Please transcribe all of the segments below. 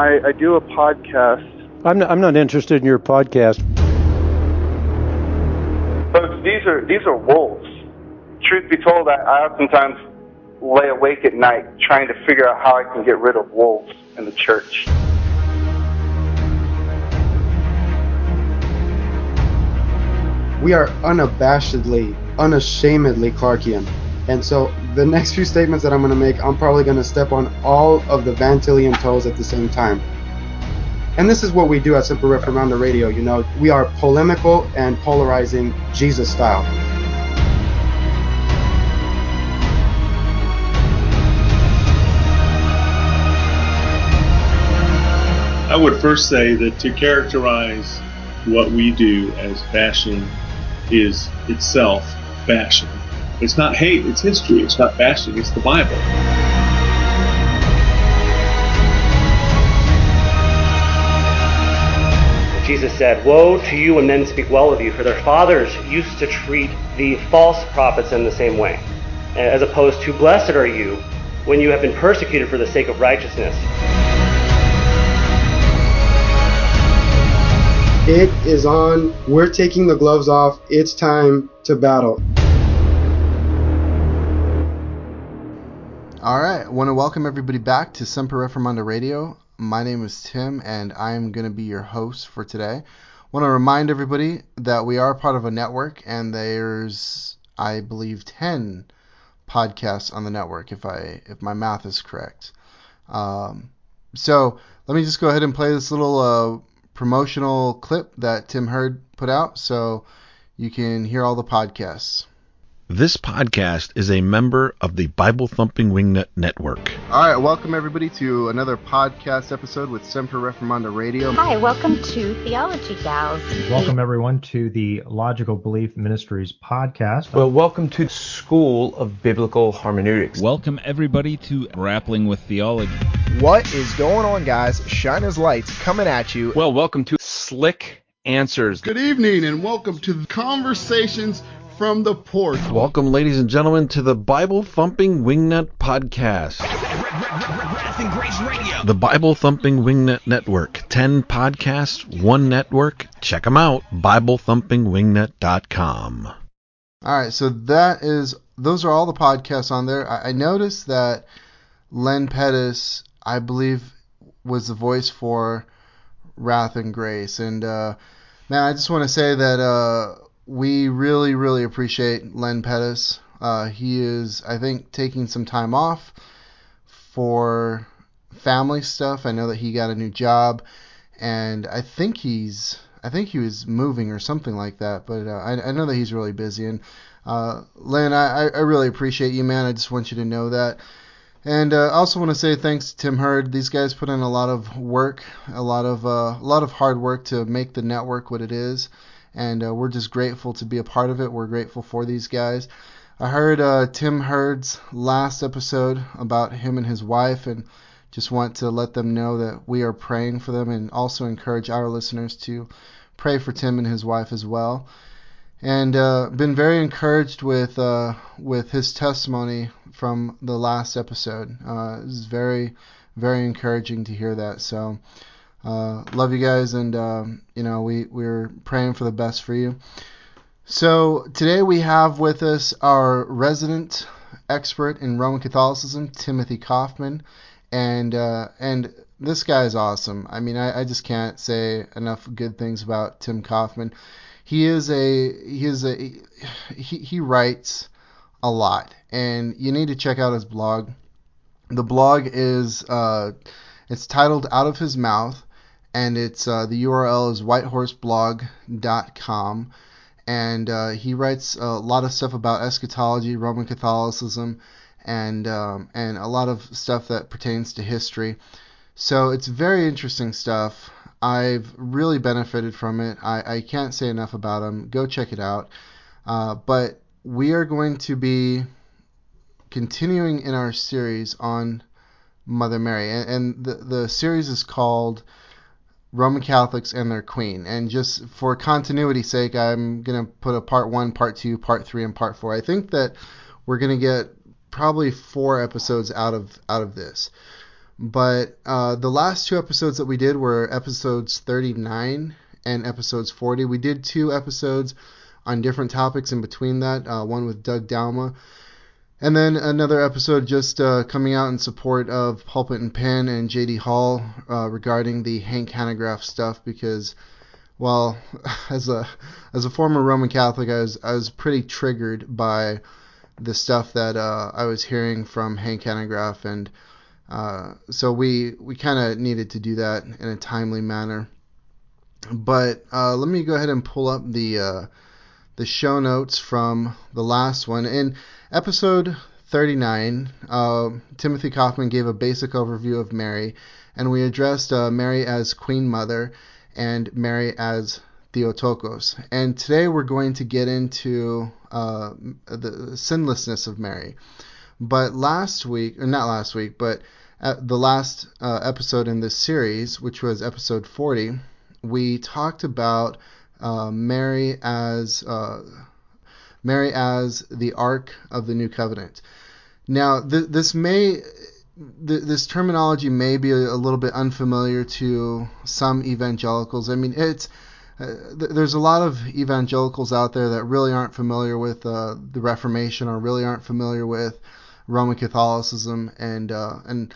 I, I do a podcast. I'm not, I'm not interested in your podcast. Folks, these are these are wolves. Truth be told, I, I oftentimes lay awake at night trying to figure out how I can get rid of wolves in the church. We are unabashedly, unashamedly Clarkian. And so the next few statements that I'm going to make, I'm probably going to step on all of the Van Tillian toes at the same time. And this is what we do at Semper the Radio. You know, we are polemical and polarizing Jesus style. I would first say that to characterize what we do as bashing is itself bashing. It's not hate, it's history. It's not bashing, it's the Bible. Jesus said, Woe to you when men speak well of you, for their fathers used to treat the false prophets in the same way, as opposed to, Blessed are you when you have been persecuted for the sake of righteousness. It is on. We're taking the gloves off. It's time to battle. All right, want to welcome everybody back to Semper Reformanda Radio. My name is Tim, and I am going to be your host for today. Want to remind everybody that we are part of a network, and there's, I believe, ten podcasts on the network, if I if my math is correct. Um, so let me just go ahead and play this little uh, promotional clip that Tim Hurd put out, so you can hear all the podcasts. This podcast is a member of the Bible Thumping Wingnut Network. All right, welcome everybody to another podcast episode with Semper Reformanda Radio. Hi, welcome to Theology Gals. Welcome everyone to the Logical Belief Ministries podcast. Well, welcome to School of Biblical Hermeneutics. Welcome everybody to Grappling with Theology. What is going on, guys? Shiner's Lights coming at you. Well, welcome to Slick Answers. Good evening and welcome to Conversations from the porch. Welcome, ladies and gentlemen, to the Bible Thumping Wingnut Podcast. The Bible Thumping Wingnut Network. 10 podcasts, one network. Check them out. BibleThumpingWingnut.com. All right, so that is those are all the podcasts on there. I, I noticed that Len Pettis, I believe, was the voice for Wrath and Grace, and uh, man, I just want to say that uh, we really, really appreciate Len Pettis. Uh, he is, I think, taking some time off for family stuff. I know that he got a new job, and I think he's, I think he was moving or something like that. But uh, I, I know that he's really busy. And uh, Len, I, I really appreciate you, man. I just want you to know that. And uh, I also want to say thanks to Tim Hurd. These guys put in a lot of work, a lot of uh, a lot of hard work to make the network what it is and uh, we're just grateful to be a part of it. We're grateful for these guys. I heard uh, Tim Hurd's last episode about him and his wife, and just want to let them know that we are praying for them and also encourage our listeners to pray for Tim and his wife as well. And uh, been very encouraged with uh, with his testimony from the last episode. Uh, was very very encouraging to hear that. So uh, love you guys, and um, you know we we're praying for the best for you. So today we have with us our resident expert in Roman Catholicism, Timothy Kauffman, and uh, and this guy is awesome. I mean, I, I just can't say enough good things about Tim Kauffman. He is a he is a he, he writes a lot, and you need to check out his blog. The blog is uh, it's titled Out of His Mouth and it's uh, the URL is whitehorseblog.com, and uh, he writes a lot of stuff about eschatology, Roman Catholicism, and um, and a lot of stuff that pertains to history. So it's very interesting stuff. I've really benefited from it. I, I can't say enough about him. Go check it out. Uh, but we are going to be continuing in our series on Mother Mary, and, and the the series is called Roman Catholics and their queen. And just for continuity's sake, I'm going to put a part one, part two, part three, and part four. I think that we're going to get probably four episodes out of out of this. But uh, the last two episodes that we did were episodes 39 and episodes 40. We did two episodes on different topics in between that, uh, one with Doug Dalma. And then another episode just uh, coming out in support of Pulpit and Pen and JD Hall uh, regarding the Hank Hanegraaff stuff because, well, as a as a former Roman Catholic, I was I was pretty triggered by the stuff that uh, I was hearing from Hank Hanegraaff, and uh, so we we kind of needed to do that in a timely manner. But uh, let me go ahead and pull up the uh, the show notes from the last one. In episode 39, uh, Timothy Kauffman gave a basic overview of Mary, and we addressed uh, Mary as Queen Mother and Mary as Theotokos. And today we're going to get into uh, the sinlessness of Mary. But last week, or not last week, but the last uh, episode in this series, which was episode 40, we talked about uh, Mary as uh, Mary as the Ark of the New Covenant. Now, th- this may th- this terminology may be a, a, little bit unfamiliar to some evangelicals. I mean, it's uh, th- there's a lot of evangelicals out there that really aren't familiar with uh, the Reformation or really aren't familiar with Roman Catholicism and uh, and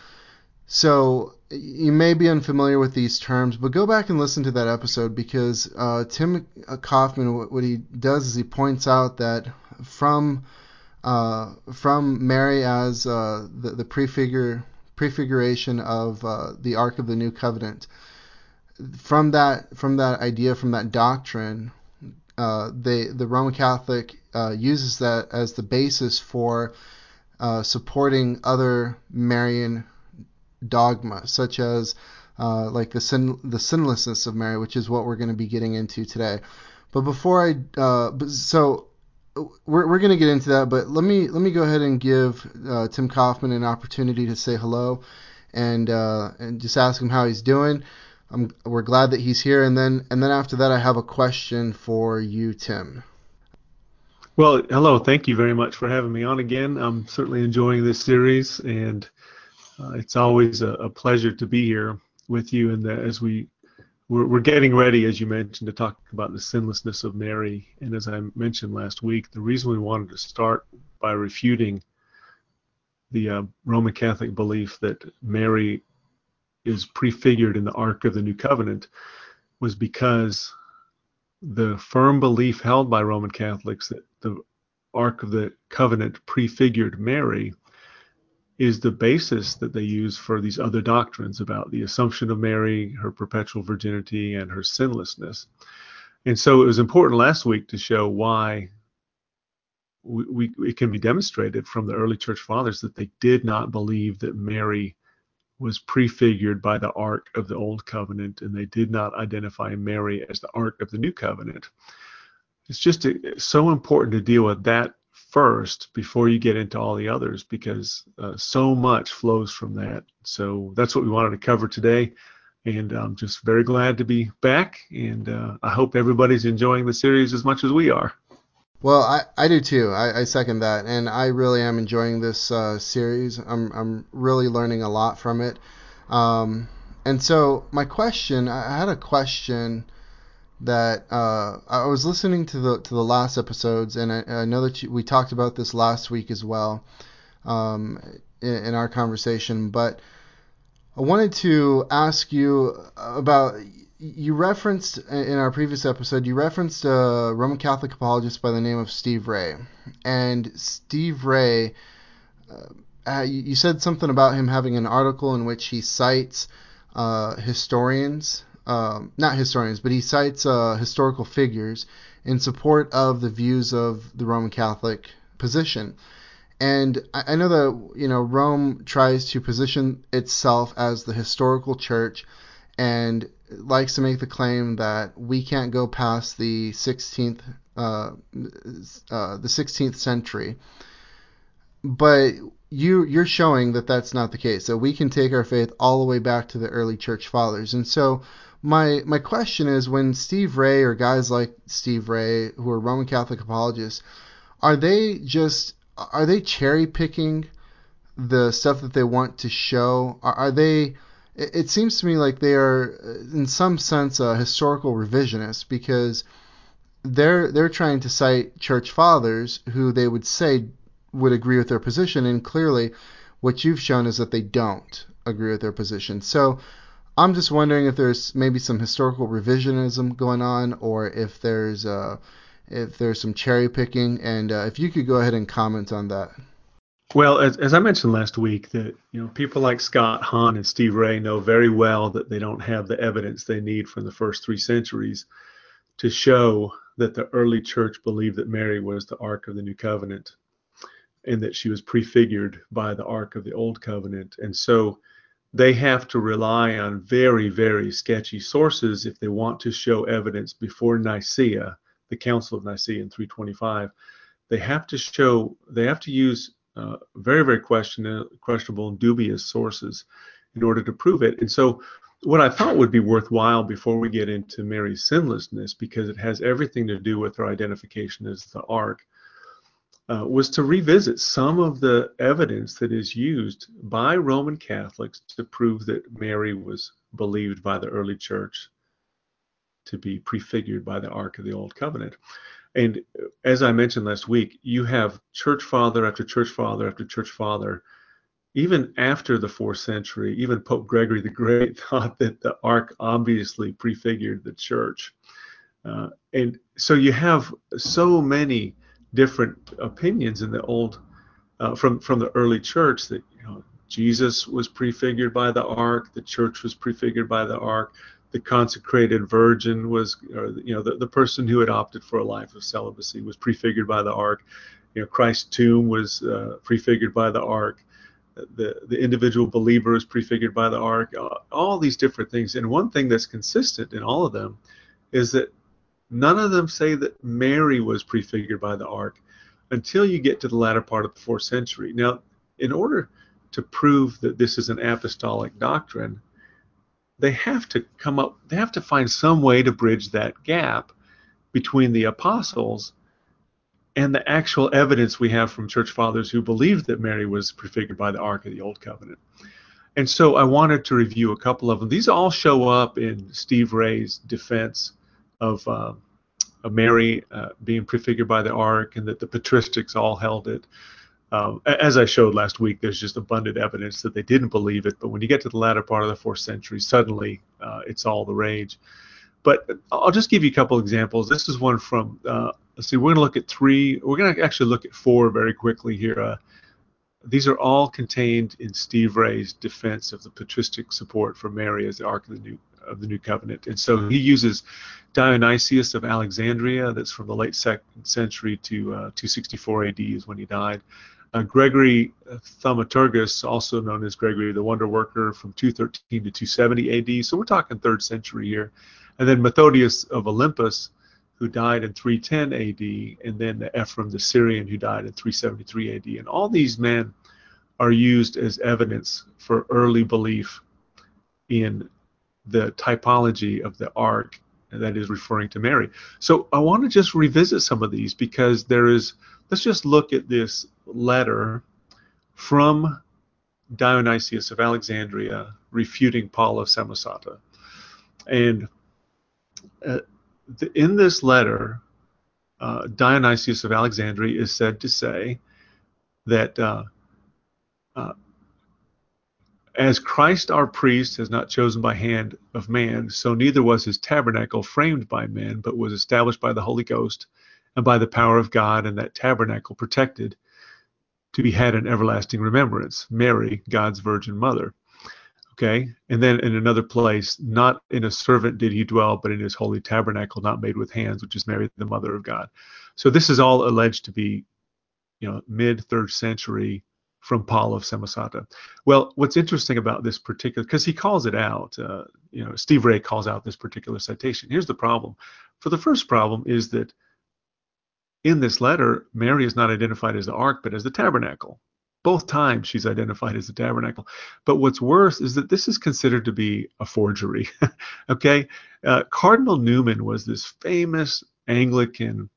so you may be unfamiliar with these terms, but go back and listen to that episode because uh, Tim Kauffman, what he does is he points out that from uh, from Mary as uh, the, the prefigure prefiguration of uh, the Ark of the New Covenant, from that from that idea from that doctrine, uh, they the Roman Catholic uh, uses that as the basis for supporting other Marian dogma, such as uh, like the sin the sinlessness of Mary, which is what we're going to be getting into today. But before I, uh, so we're we're going to get into that. But let me let me go ahead and give uh, Tim Kauffman an opportunity to say hello, and uh, and just ask him how he's doing. I'm, we're glad that he's here, and then and then after that, I have a question for you, Tim. Well, hello. Thank you very much for having me on again. I'm certainly enjoying this series, and uh, it's always a, a, pleasure to be here with you. And as we we're, we're, getting ready, as you mentioned, to talk about the sinlessness of Mary. And as I mentioned last week, the reason we wanted to start by refuting the uh, Roman Catholic belief that Mary is prefigured in the Ark of the New Covenant was because the firm belief held by Roman Catholics that the Ark of the Covenant prefigured Mary is the basis that they use for these other doctrines about the Assumption of Mary, her perpetual virginity, and her sinlessness. And so it was important last week to show why we, we, it can be demonstrated from the early church fathers that they did not believe that Mary was prefigured by the Ark of the Old Covenant, and they did not identify Mary as the Ark of the New Covenant. It's just a, so important to deal with that first before you get into all the others because uh, so much flows from that. So that's what we wanted to cover today. And I'm just very glad to be back. And uh, I hope everybody's enjoying the series as much as we are. Well, I, I do too. I, I second that. And I really am enjoying this uh, series. I'm, I'm really learning a lot from it. Um, and so, my question I had a question that uh, I was listening to the to the last episodes, and I, I know that you, we talked about this last week as well um, in, in, our conversation. But I wanted to ask you about you referenced in our previous episode. You referenced a Roman Catholic apologist by the name of Steve Ray, and Steve Ray. Uh, you said something about him having an article in which he cites uh, historians um, not historians, but he cites uh, historical figures in support of the views of the Roman Catholic position. And I, I know that you know Rome tries to position itself as the historical church, and likes to make the claim that we can't go past the 16th uh, uh, the 16th century. But you you're showing that that's not the case. That we can take our faith all the way back to the early church fathers. And so my my question is when Steve Ray or guys like Steve Ray who are Roman Catholic apologists, are they just are they cherry picking the stuff that they want to show are, are they? It, it seems to me like they are, in some sense, a historical revisionist because they're they're trying to cite church fathers who they would say would agree with their position, and clearly, what you've shown is that they don't agree with their position. So. I'm just wondering if there's maybe some historical revisionism going on, or if there's uh, if there's some cherry picking, and uh, if you could go ahead and comment on that. Well, as, as I mentioned last week, that you know people like Scott Hahn and Steve Ray know very well that they don't have the evidence they need from the first three centuries to show that the early church believed that Mary was the Ark of the New Covenant and that she was prefigured by the Ark of the Old Covenant. And so they have to rely on very, very sketchy sources if they want to show evidence before Nicaea, the Council of Nicaea in 325. They have to show, they have to use uh, very, very question, questionable and dubious sources in order to prove it. And so, what I thought would be worthwhile before we get into Mary's sinlessness, because it has everything to do with her identification as the ark, uh, was to revisit some of the evidence that is used by Roman Catholics to prove that Mary was believed by the early church to be prefigured by the Ark of the Old Covenant. And as I mentioned last week, you have church father after church father after church father. Even after the fourth century, even Pope Gregory the Great thought that the ark obviously prefigured the church. Uh, and so you have so many different opinions in the old uh, from from the early church that you know Jesus was prefigured by the ark, the church was prefigured by the ark, the consecrated virgin was, or, you know, the, the person who had opted for a life of celibacy was prefigured by the ark. You know, Christ's tomb was uh, prefigured by the ark. The the individual believer is prefigured by the ark. All these different things, and one thing that's consistent in all of them is that None of them say that Mary was prefigured by the ark until you get to the latter part of the fourth century. Now, in order to prove that this is an apostolic doctrine, they have to come up, they have to find some way to bridge that gap between the apostles and the actual evidence we have from church fathers who believed that Mary was prefigured by the Ark of the Old Covenant. And so I wanted to review a couple of them. These all show up in Steve Ray's defense of, uh, of Mary uh, being prefigured by the ark and that the patristics all held it. Um, as I showed last week, there's just abundant evidence that they didn't believe it. But when you get to the latter part of the fourth century, suddenly uh, it's all the rage. But I'll just give you a couple examples. This is one from, uh, let's see, we're going to look at three, we're going to actually look at four very quickly here. Uh, these are all contained in Steve Ray's defense of the patristic support for Mary as the Ark of the New of the New Covenant. And so he uses Dionysius of Alexandria, that's from the late second century to uh, 264 AD is when he died. Uh, Gregory Thaumaturgus, also known as Gregory the Wonder Worker, from 213 to 270 AD. So we're talking third century here. And then Methodius of Olympus, who died in 310 AD, and then Ephraim the Syrian, who died in 373 AD. And all these men are used as evidence for early belief in the typology of the ark that is referring to Mary. So I want to just revisit some of these because there is, let's just look at this letter from Dionysius of Alexandria refuting Paul of Samosata. And uh, the, in this letter, uh, Dionysius of Alexandria is said to say that uh, uh as Christ our priest is not chosen by hand of man, so neither was his tabernacle framed by men, but was established by the Holy Ghost and by the power of God, and that tabernacle protected to be had in everlasting remembrance. Mary, God's virgin mother. Okay, and then in another place, not in a servant did he dwell, but in his holy tabernacle, not made with hands, which is Mary, the mother of God. So this is all alleged to be, you know, mid third century from Paul of Samosata. Well, what's interesting about this particular, because he calls it out, uh, you know, Steve Ray calls out this particular citation. Here's the problem. For the first problem is that in this letter, Mary is not identified as the ark, but as the tabernacle. Both times she's identified as the tabernacle. But what's worse is that this is considered to be a forgery. okay? Uh, Cardinal Newman was this famous Anglican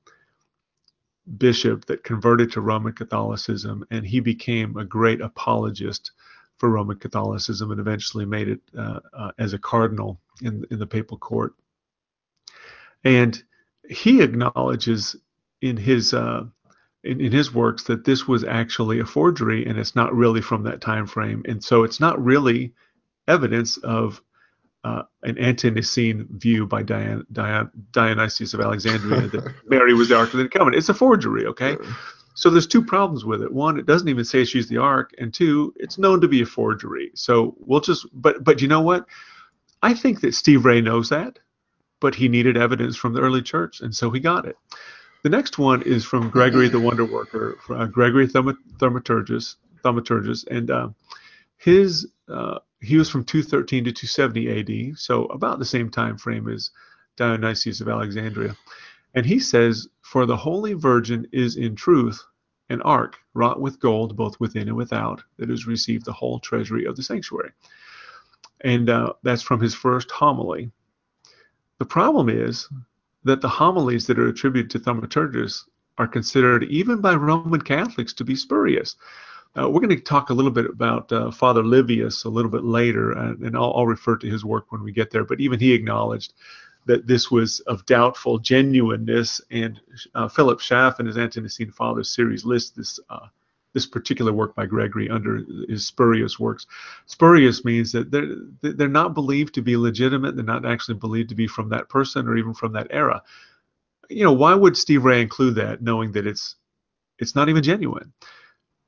bishop that converted to Roman Catholicism, and he became a great apologist for Roman Catholicism and eventually made it uh, uh, as a cardinal in, in the papal court. And he acknowledges in his uh, in, in his works that this was actually a forgery and it's not really from that time frame, and so it's not really evidence of uh, an ante-Nicene view by Dion, Dion, Dionysius of Alexandria that Mary was the Ark of the Covenant. It's a forgery, okay? So there's two problems with it. One, it doesn't even say she's the Ark, and two, it's known to be a forgery. So we'll just, but but you know what? I think that Steve Ray knows that, but he needed evidence from the early church, and so he got it. The next one is from Gregory the Wonder Worker, uh, Gregory Thaumaturgus, Thaumaturgus, and uh, his uh, he was from 213 to 270 AD, so about the same time frame as Dionysius of Alexandria. And he says, For the Holy Virgin is in truth an ark wrought with gold, both within and without, that has received the whole treasury of the sanctuary. And uh, that's from his first homily. The problem is that the homilies that are attributed to Thaumaturgus are considered, even by Roman Catholics, to be spurious. Uh, we're going to talk a little bit about uh, Father Livius a little bit later, and, and I'll, I'll, refer to his work when we get there. But even he acknowledged that this was of doubtful genuineness, and uh, Philip Schaff in his Ante-Nicene Fathers series lists this uh, this particular work by Gregory under his spurious works. Spurious means that they're they're not believed to be legitimate. They're not actually believed to be from that person or even from that era. You know, why would Steve Ray include that, knowing that it's it's not even genuine?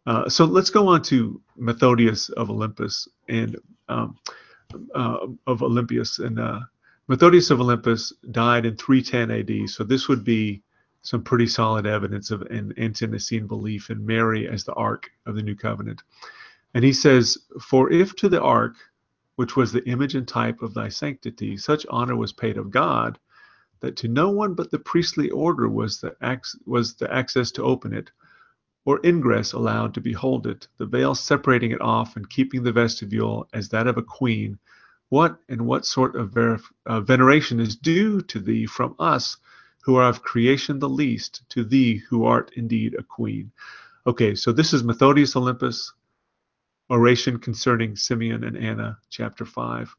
Uh, so let's go on to Methodius of Olympus and um, uh, of Olympius. And uh, Methodius of Olympus died in 310 AD. So this would be some pretty solid evidence of an ante-Nicene belief in Mary as the Ark of the New Covenant. And he says, For if to the Ark, which was the image and type of thy sanctity, such honor was paid of God, that to no one but the priestly order was the, was the access to open it, or ingress allowed to behold it, the veil separating it off and keeping the vestibule as that of a queen, what and what sort of ver- uh, veneration is due to thee from us who are of creation the least, to thee who art indeed a queen? Okay, so this is Methodius Olympus, oration concerning Simeon and Anna, chapter 5.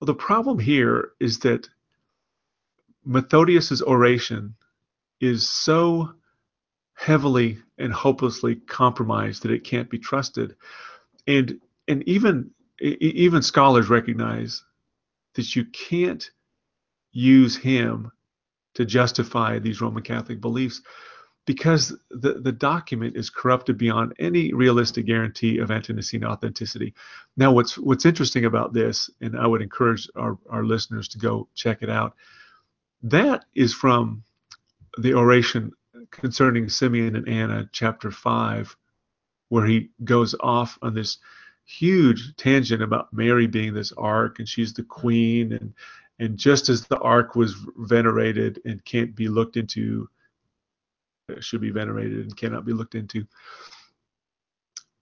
Well, the problem here is that Methodius's oration is so heavily and hopelessly compromised that it can't be trusted. And and even even scholars recognize that you can't use him to justify these Roman Catholic beliefs because the, the document is corrupted beyond any realistic guarantee of ante-Nicene authenticity. Now, what's what's interesting about this, and I would encourage our, our listeners to go check it out, that is from the oration concerning Simeon and Anna, chapter 5, where he goes off on this huge tangent about Mary being this ark and she's the queen. And and just as the ark was venerated and can't be looked into should be venerated and cannot be looked into.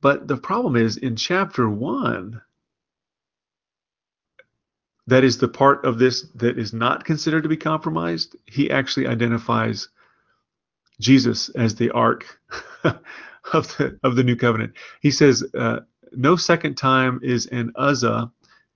But the problem is in chapter 1 that is the part of this that is not considered to be compromised he actually identifies Jesus as the ark of the of the new covenant. He says, uh, "No second time is an Uzzah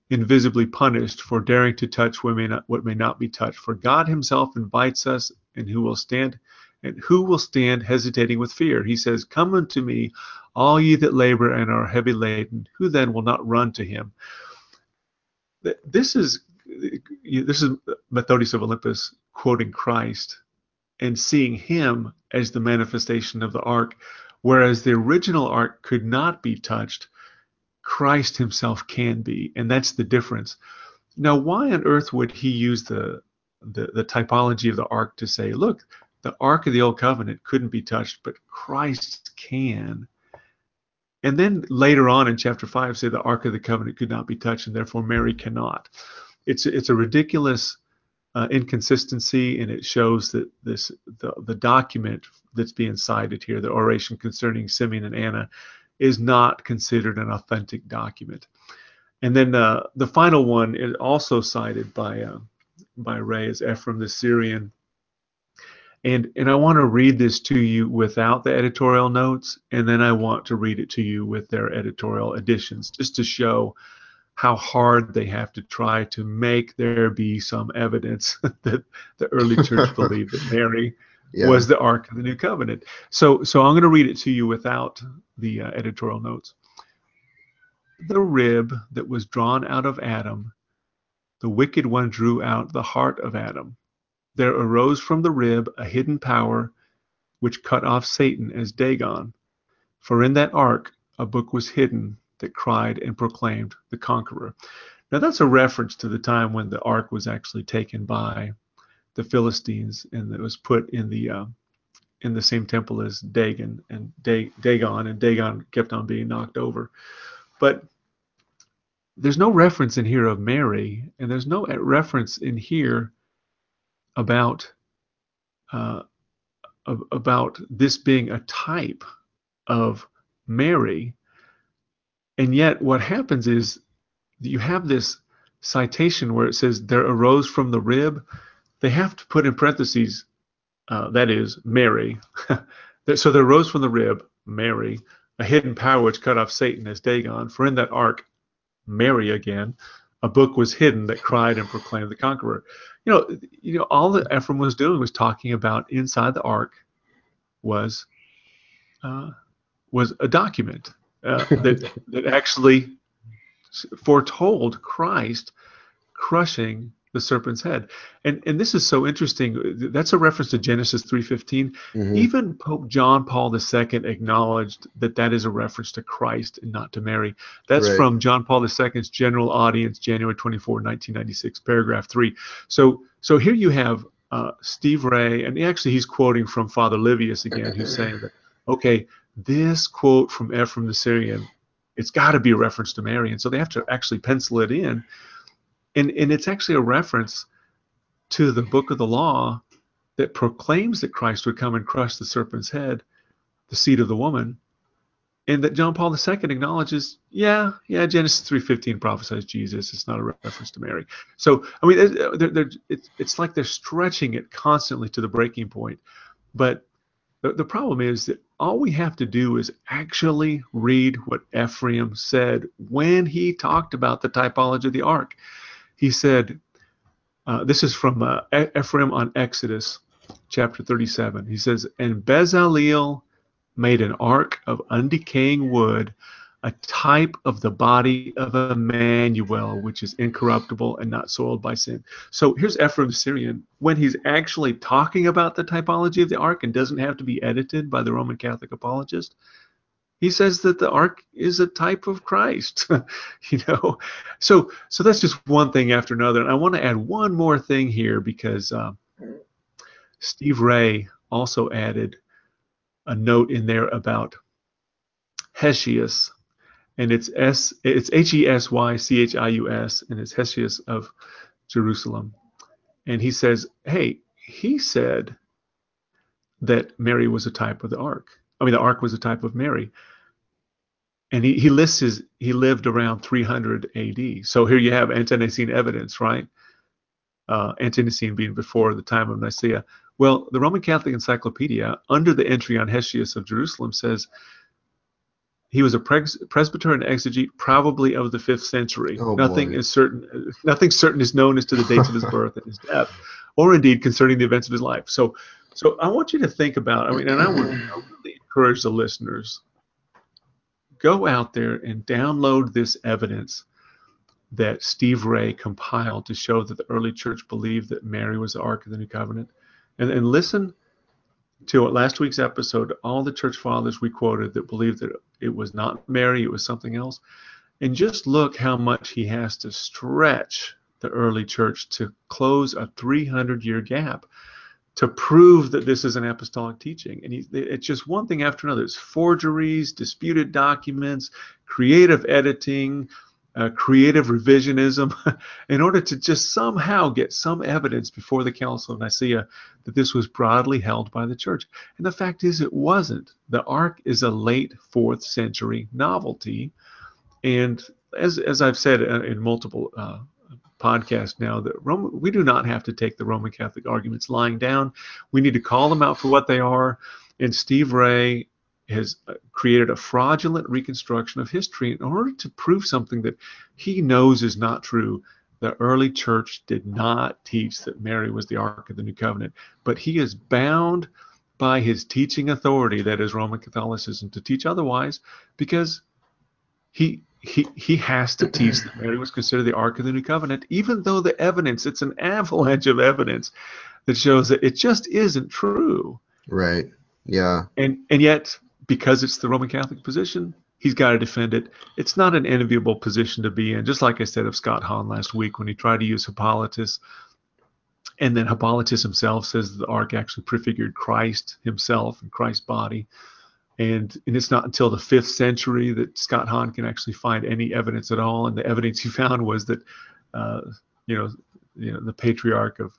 invisibly punished for daring to touch what may, not, what may not be touched. For God Himself invites us, and who will stand." And who will stand hesitating with fear? He says, Come unto me, all ye that labor and are heavy laden. Who then will not run to him? This is this is Methodius of Olympus quoting Christ and seeing him as the manifestation of the ark, whereas the original ark could not be touched, Christ himself can be, and that's the difference. Now, why on earth would he use the, the, the typology of the ark to say, look, the ark of the old covenant couldn't be touched, but Christ can? And then later on in chapter 5 say the ark of the covenant could not be touched and therefore Mary cannot. It's it's a ridiculous uh, inconsistency, and it shows that this the, the document that's being cited here, the oration concerning Simeon and Anna, is not considered an authentic document. And then uh, the final one is also cited by uh, by Ray is Ephraim the Syrian, And, and I want to read this to you without the editorial notes, and then I want to read it to you with their editorial additions, just to show how hard they have to try to make there be some evidence that the early church believed that Mary yeah. was the Ark of the New Covenant. So, so I'm going to read it to you without the uh, editorial notes. The rib that was drawn out of Adam, the wicked one drew out the heart of Adam. There arose from the rib a hidden power which cut off Satan as Dagon. For in that ark a book was hidden that cried and proclaimed the conqueror. Now that's a reference to the time when the ark was actually taken by the Philistines and it was put in the uh, in the same temple as Dagon and Dagon and Dagon kept on being knocked over. But there's no reference in here of Mary and there's no reference in here about uh, about this being a type of Mary and yet, what happens is you have this citation where it says, There arose from the rib. They have to put in parentheses, uh, that is, Mary. so there arose from the rib, Mary, a hidden power which cut off Satan as Dagon. For in that ark, Mary again, a book was hidden that cried and proclaimed the conqueror. You know, you know, all that Ephraim was doing was talking about inside the ark was uh, was a document uh, that, that actually foretold Christ crushing the serpent's head. And and this is so interesting. That's a reference to Genesis 3:15. Mm-hmm. Even Pope John Paul II acknowledged that that is a reference to Christ and not to Mary. That's right. from John Paul II's General Audience, January 24, 1996, paragraph 3. So so here you have uh, Steve Ray, and actually he's quoting from Father Livius again, who's saying that okay, this quote from Ephraim the Syrian, it's got to be a reference to Mary. And so they have to actually pencil it in. And, and it's actually a reference to the book of the law that proclaims that Christ would come and crush the serpent's head, the seed of the woman, and that John Paul II acknowledges, yeah, yeah, Genesis 3:15 prophesies Jesus. It's not a reference to Mary. So I mean, they're, they're, it's, it's like they're stretching it constantly to the breaking point. But the, the problem is that all we have to do is actually read what Ephraim said when he talked about the typology of the ark. He said, uh, this is from uh, Ephraim on Exodus chapter 37. He says, And Bezaleel made an ark of undecaying wood a type of the body of Emmanuel, which is incorruptible and not soiled by sin. So here's Ephraim Syrian when he's actually talking about the typology of the ark and doesn't have to be edited by the Roman Catholic apologist. He says that the ark is a type of Christ, you know. So, so that's just one thing after another. And I want to add one more thing here because uh, Steve Ray also added a note in there about Hesychius, and it's S it's H E S Y C H I U S and it's Hesychius of Jerusalem. And he says, "Hey, he said that Mary was a type of the ark. I mean, the ark was a type of Mary." And he, he lists his he lived around 300 AD. So here you have ante-Nicene evidence, right? Uh, ante-Nicene being before the time of Nicaea. Well, the Roman Catholic Encyclopedia, under the entry on Hesychius of Jerusalem, says he was a pres- presbyter and exegete, probably of the fifth century. Oh, nothing boy. is certain. Nothing certain is known as to the dates of his birth and his death, or indeed concerning the events of his life. So, so I want you to think about. I mean, and I would really encourage the listeners go out there and download this evidence that Steve Ray compiled to show that the early church believed that Mary was the Ark of the New Covenant, and, and listen to last week's episode, all the church fathers we quoted that believed that it was not Mary, it was something else. And just look how much he has to stretch the early church to close a 300 year gap to prove that this is an apostolic teaching. And he, it's just one thing after another. It's forgeries, disputed documents, creative editing, uh, creative revisionism in order to just somehow get some evidence before the Council of Nicaea that this was broadly held by the church. And the fact is, it wasn't. The Ark is a late fourth century novelty. And as, as I've said uh, in multiple uh, podcast now that Roman, we do not have to take the Roman Catholic arguments lying down. We need to call them out for what they are. And Steve Ray has uh, created a fraudulent reconstruction of history in order to prove something that he knows is not true. The early church did not teach that Mary was the Ark of the New Covenant, but he is bound by his teaching authority, that is Roman Catholicism, to teach otherwise because he he he has to teach that Mary was considered the Ark of the New Covenant, even though the evidence, it's an avalanche of evidence that shows that it just isn't true. Right. Yeah. And and yet, because it's the Roman Catholic position, he's got to defend it. It's not an enviable position to be in. Just like I said of Scott Hahn last week when he tried to use Hippolytus, and then Hippolytus himself says the ark actually prefigured Christ himself and Christ's body. And, and it's not until the fifth century that Scott Hahn can actually find any evidence at all. And the evidence he found was that, uh, you know, you know, the patriarch of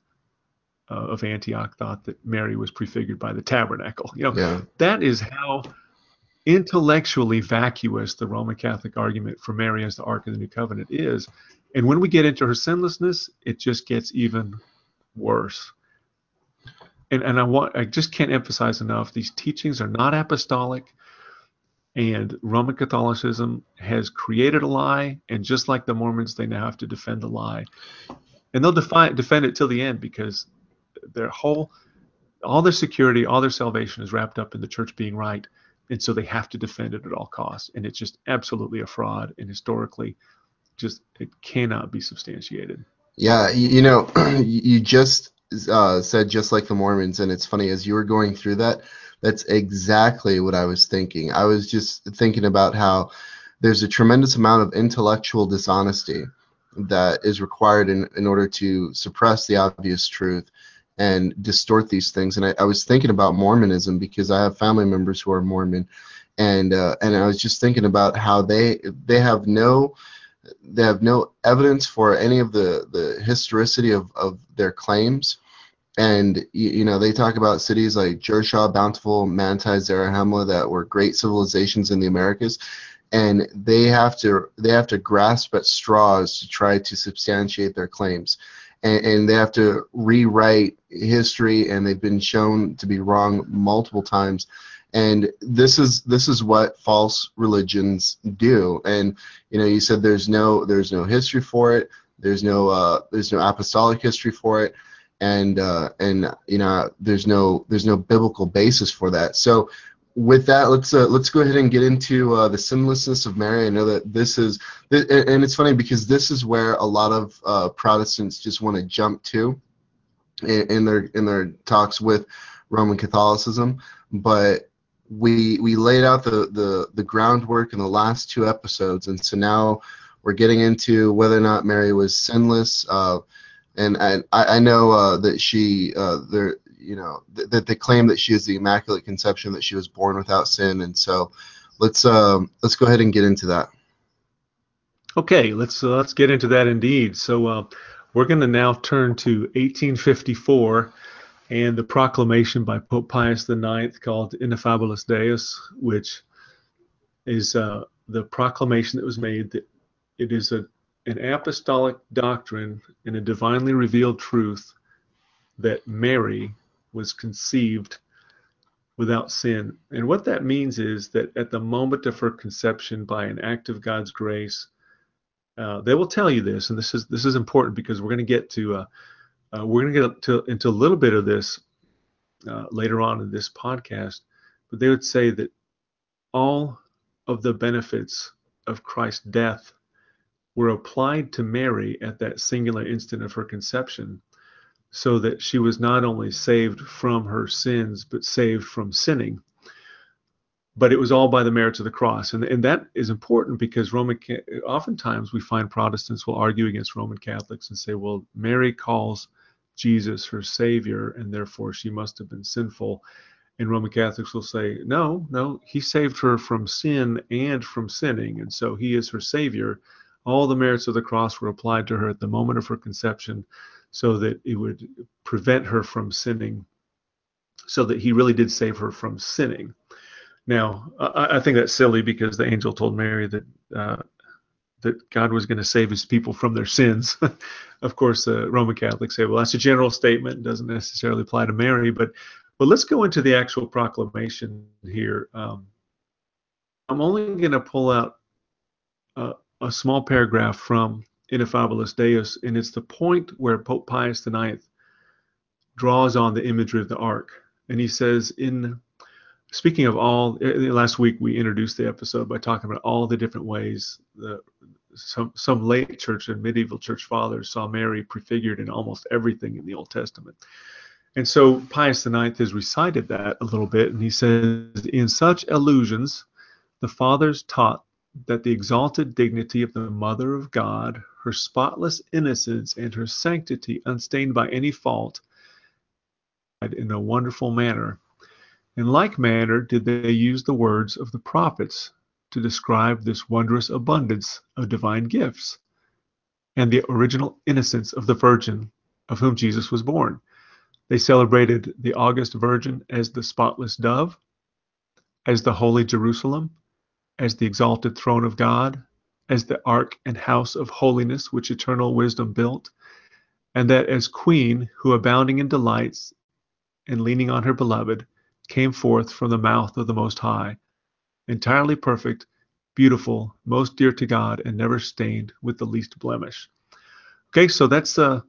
uh, of Antioch thought that Mary was prefigured by the tabernacle. You know, Yeah. that is how intellectually vacuous the Roman Catholic argument for Mary as the Ark of the New Covenant is. And when we get into her sinlessness, it just gets even worse. And and I want I just can't emphasize enough these teachings are not apostolic and Roman Catholicism has created a lie and just like the Mormons they now have to defend the lie. And they'll defy, defend it till the end because their whole all their security, all their salvation is wrapped up in the church being right. And so they have to defend it at all costs. And it's just absolutely a fraud. And historically, just it cannot be substantiated. Yeah, you, know, you you just uh, said just like the Mormons, and it's funny as you were going through that. That's exactly what I was thinking. I was just thinking about how there's a tremendous amount of intellectual dishonesty that is required in, in order to suppress the obvious truth and distort these things. And I, I was thinking about Mormonism because I have family members who are Mormon, and uh, and I was just thinking about how they they have no they have no evidence for any of the the historicity of of their claims. And you, know they talk about cities like Jershon, Bountiful, Manti, Zarahemla that were great civilizations in the Americas, and they have to they have to grasp at straws to try to substantiate their claims and, and they have to rewrite history and they've been shown to be wrong multiple times. And this is this is what false religions do. And you know you said there's no there's no history for it. There's no uh, there's no apostolic history for it. And uh, and you know there's no there's no biblical basis for that. So with that, let's uh, let's go ahead and get into uh, the sinlessness of Mary. I know that this is, and it's funny because this is where a lot of uh, Protestants just want to jump to in, in their in their talks with Roman Catholicism. But we we laid out the the the groundwork in the last two episodes, and so now we're getting into whether or not Mary was sinless. Uh, and I I know uh, that she uh, there you know th- that they claim that she is the immaculate conception that she was born without sin and so let's um let's go ahead and get into that Okay, let's uh, let's get into that indeed. So uh, we're going to now turn to 1854 and the proclamation by Pope Pius IX called Ineffabilis Deus, which is uh, the proclamation that was made that it is a an apostolic doctrine and a divinely revealed truth that Mary was conceived without sin. And what that means is that at the moment of her conception, by an act of God's grace, uh, they will tell you this, and this is this is important because we're going to get to uh, uh, we're going to get to, into a little bit of this uh, later on in this podcast. But they would say that all of the benefits of Christ's death were applied to Mary at that singular instant of her conception so that she was not only saved from her sins, but saved from sinning. But it was all by the merits of the cross. And, and that is important because Roman, oftentimes we find Protestants will argue against Roman Catholics and say, well, Mary calls Jesus her Savior, and therefore she must have been sinful. And Roman Catholics will say, no, no, he saved her from sin and from sinning, and so he is her Savior. All the merits of the cross were applied to her at the moment of her conception so that it would prevent her from sinning, so that he really did save her from sinning. Now, I, I think that's silly because the angel told Mary that uh, that God was going to save his people from their sins. of course, uh, Roman Catholics say, well, that's a general statement, doesn't necessarily apply to Mary. But but let's go into the actual proclamation here. Um, I'm only going to pull out a small paragraph from Ineffabilis Deus, and it's the point where Pope Pius IX draws on the imagery of the ark. And he says, in speaking of all, eh, last week we introduced the episode by talking about all the different ways the some some late church and medieval church fathers saw Mary prefigured in almost everything in the Old Testament. And so Pius IX has recited that a little bit, and he says, in such allusions, the fathers taught that the exalted dignity of the Mother of God, her spotless innocence, and her sanctity, unstained by any fault, in a wonderful manner. In like manner did they use the words of the prophets to describe this wondrous abundance of divine gifts and the original innocence of the Virgin of whom Jesus was born. They celebrated the August Virgin as the spotless dove, as the holy Jerusalem, as the exalted throne of God, as the ark and house of holiness which eternal wisdom built, and that as queen who abounding in delights and leaning on her beloved, came forth from the mouth of the Most High, entirely perfect, beautiful, most dear to God, and never stained with the least blemish. Okay, so that's uh,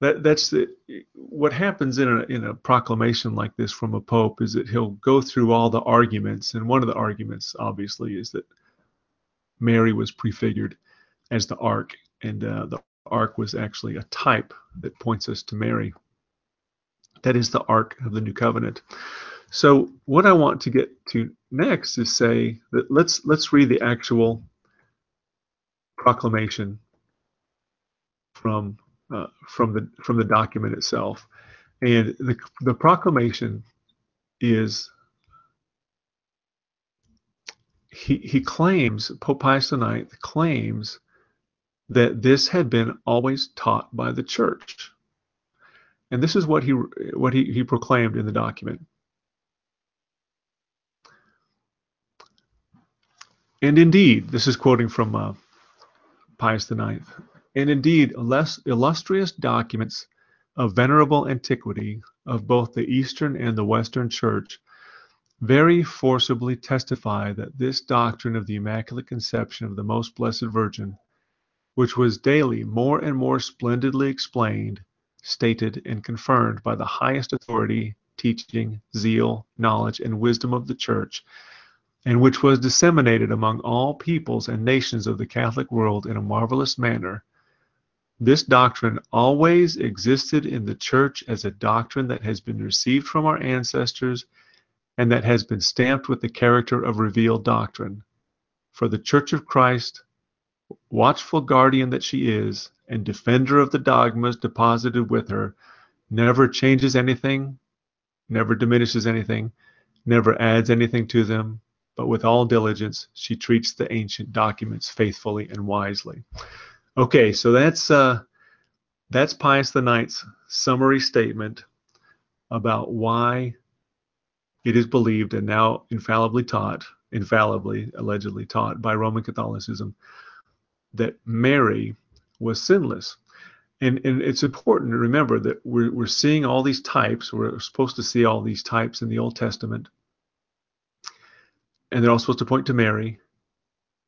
that that's the, what happens in a in a proclamation like this from a pope is that he'll go through all the arguments, and one of the arguments, obviously, is that Mary was prefigured as the ark, and uh, the ark was actually a type that points us to Mary. That is the ark of the new covenant. So what I want to get to next is say that let's let's read the actual proclamation from uh, from the from the document itself, and the the proclamation is he he claims Pope Pius IX claims that this had been always taught by the church. And this is what he what he, he proclaimed in the document. And indeed, this is quoting from uh, Pius IX. And indeed, less illustrious documents of venerable antiquity of both the Eastern and the Western Church very forcibly testify that this doctrine of the Immaculate Conception of the Most Blessed Virgin, which was daily more and more splendidly explained stated and confirmed by the highest authority, teaching, zeal, knowledge, and wisdom of the Church, and which was disseminated among all peoples and nations of the Catholic world in a marvelous manner, this doctrine always existed in the Church as a doctrine that has been received from our ancestors and that has been stamped with the character of revealed doctrine. For the Church of Christ, watchful guardian that she is, and defender of the dogmas deposited with her, never changes anything, never diminishes anything, never adds anything to them, but with all diligence she treats the ancient documents faithfully and wisely. Okay, so that's uh, that's Pius IX's summary statement about why it is believed and now infallibly taught, infallibly, allegedly taught by Roman Catholicism that Mary was sinless. And, and it's important to remember that we're, we're seeing all these types. We're supposed to see all these types in the Old Testament. And they're all supposed to point to Mary.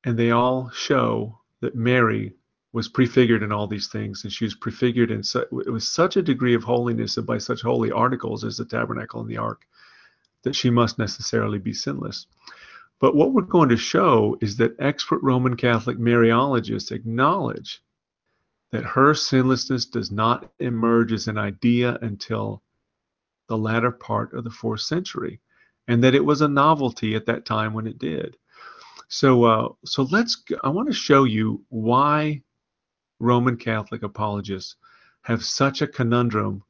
And they all show that Mary was prefigured in all these things. And she was prefigured in su- with such a degree of holiness and by such holy articles as the tabernacle and the ark that she must necessarily be sinless. But what we're going to show is that expert Roman Catholic Mariologists acknowledge that her sinlessness does not emerge as an idea until the latter part of the fourth century, and that it was a novelty at that time when it did. So, uh, so let's. I want to show you why Roman Catholic apologists have such a conundrum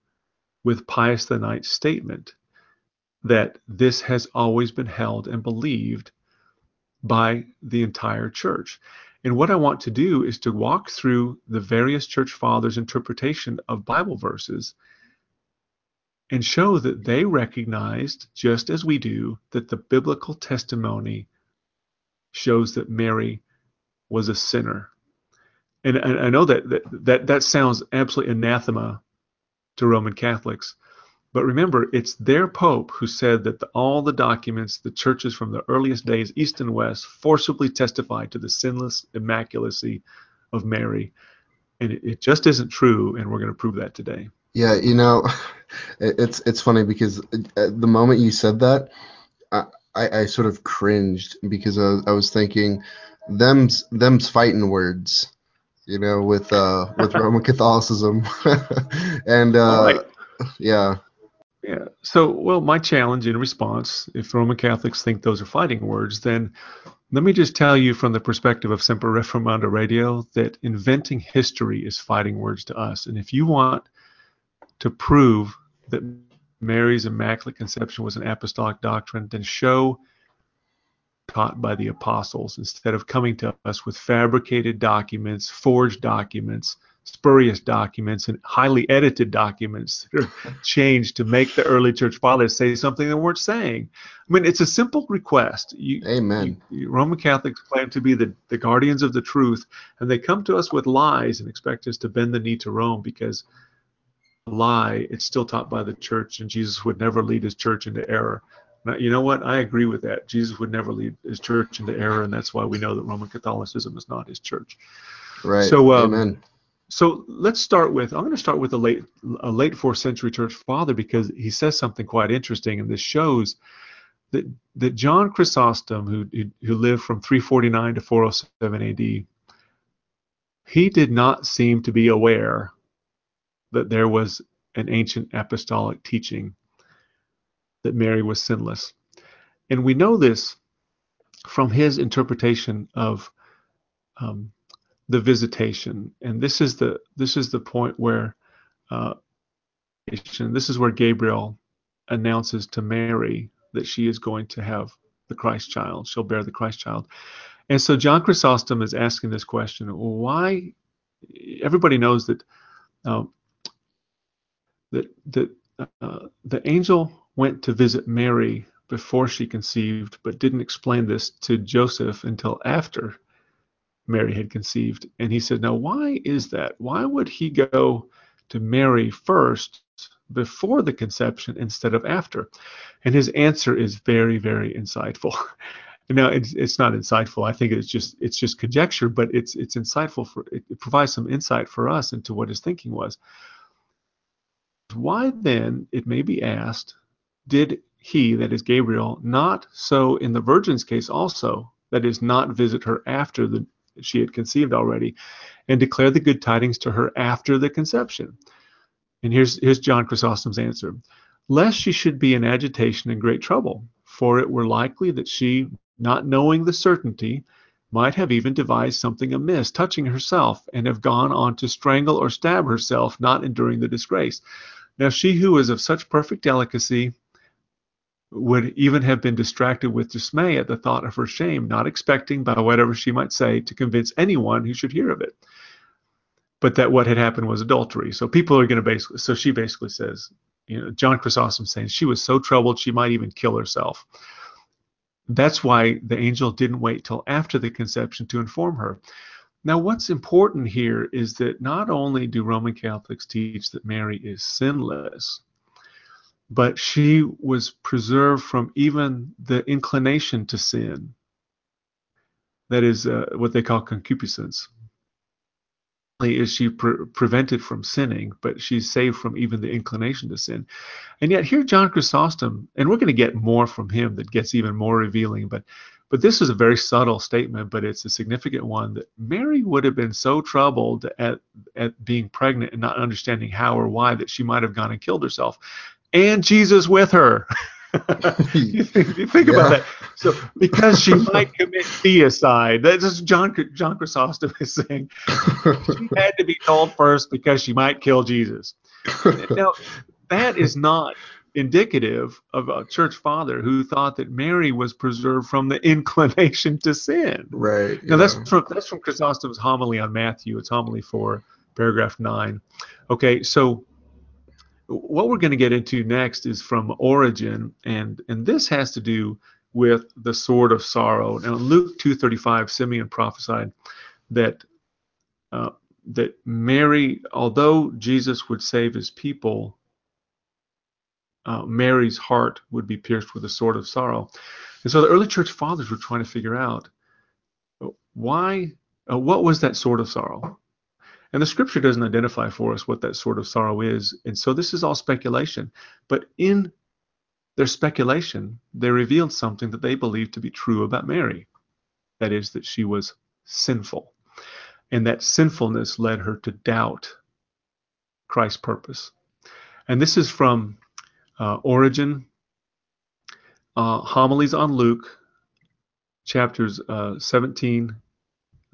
with Pius IX's statement that this has always been held and believed by the entire church. And what I want to do is to walk through the various church fathers' interpretation of Bible verses and show that they recognized, just as we do, that the biblical testimony shows that Mary was a sinner and, I know that, that that that sounds absolutely anathema to Roman Catholics, but remember, it's their Pope who said that the, all the documents, the churches from the earliest days, East and West, forcibly testify to the sinless immaculacy of Mary. And it, it just isn't true, and we're going to prove that today. Yeah, you know, it's it's funny because at the moment you said that, I, I, I sort of cringed because I, I was thinking, them's them's fighting words, you know, with uh with Roman Catholicism, and uh, Right. yeah, Yeah. So, well, my challenge in response, if Roman Catholics think those are fighting words, then let me just tell you from the perspective of Semper Reformanda Radio that inventing history is fighting words to us. And if you want to prove that Mary's Immaculate Conception was an apostolic doctrine, then show taught by the apostles instead of coming to us with fabricated documents, forged documents, spurious documents, and highly edited documents that are changed to make the early church fathers say something they weren't saying. I mean, it's a simple request. You, Amen. you- Roman Catholics claim to be the, the guardians of the truth, and they come to us with lies and expect us to bend the knee to Rome because a lie, it's still taught by the church, and Jesus would never lead his church into error. Now, you know what? I agree with that. Jesus would never lead his church into error, and that's why we know that Roman Catholicism is not his church. right. So, um, Amen. So let's start with. I'm going to start with a late, a late fourth century church father because he says something quite interesting, and this shows that that John Chrysostom, who who, lived from 349 to 407 A.D., he did not seem to be aware that there was an ancient apostolic teaching that Mary was sinless, and we know this from his interpretation of um, the visitation. And this is the this is the point where uh, this is where gabriel announces to mary that she is going to have the christ child. She'll bear the christ child. And so john chrysostom is asking this question why everybody knows that um, that that uh, the angel went to visit mary before she conceived but didn't explain this to joseph until after Mary had conceived. And he said, Now, why is that? Why would he go to Mary first before the conception instead of after? And his answer is very, very insightful. Now it's it's not insightful. I think it's just it's just conjecture, but it's it's insightful for it, it provides some insight for us into what his thinking was. Why then, it may be asked, did he, that is Gabriel, not so in the virgin's case also, that is, not visit her after the she had conceived already, and declare the good tidings to her after the conception? And here's here's John Chrysostom's answer: Lest she should be in agitation and great trouble, for it were likely that she, not knowing the certainty, might have even devised something amiss touching herself, and have gone on to strangle or stab herself, not enduring the disgrace. Now she who was of such perfect delicacy would even have been distracted with dismay at the thought of her shame, not expecting, by whatever she might say, to convince anyone who should hear of it. But that what had happened was adultery. So people are going to basically, so she basically says, you know, John Chrysostom saying she was so troubled she might even kill herself. That's why the angel didn't wait till after the conception to inform her. Now, what's important here is that not only do Roman Catholics teach that Mary is sinless, but she was preserved from even the inclination to sin. That is uh, what they call concupiscence. Is she pre- prevented from sinning, but she's saved from even the inclination to sin. And yet, here John Chrysostom, and we're going to get more from him that gets even more revealing, but but this is a very subtle statement, but it's a significant one that Mary would have been so troubled at at being pregnant and not understanding how or why that she might have gone and killed herself and Jesus with her. you think, you think Yeah. about that. So because she might commit theocide, that's just John John Chrysostom is saying she had to be told first because she might kill Jesus. Now that is not indicative of a church father who thought that Mary was preserved from the inclination to sin. Right. Now that's from that's from Chrysostom's homily on Matthew. It's homily four, paragraph nine. Okay, so what we're going to get into next is from Origen, and and this has to do with the sword of sorrow. Now, Luke two thirty five, Simeon prophesied that uh, that Mary, although Jesus would save his people, uh, Mary's heart would be pierced with a sword of sorrow. And so the early church fathers were trying to figure out uh, why, uh, what was that sword of sorrow? And the scripture doesn't identify for us what that sort of sorrow is. And so this is all speculation. But in their speculation, they revealed something that they believed to be true about Mary. That is, that she was sinful. And that sinfulness led her to doubt Christ's purpose. And this is from uh, Origen, uh, homilies on Luke, chapters uh, 17,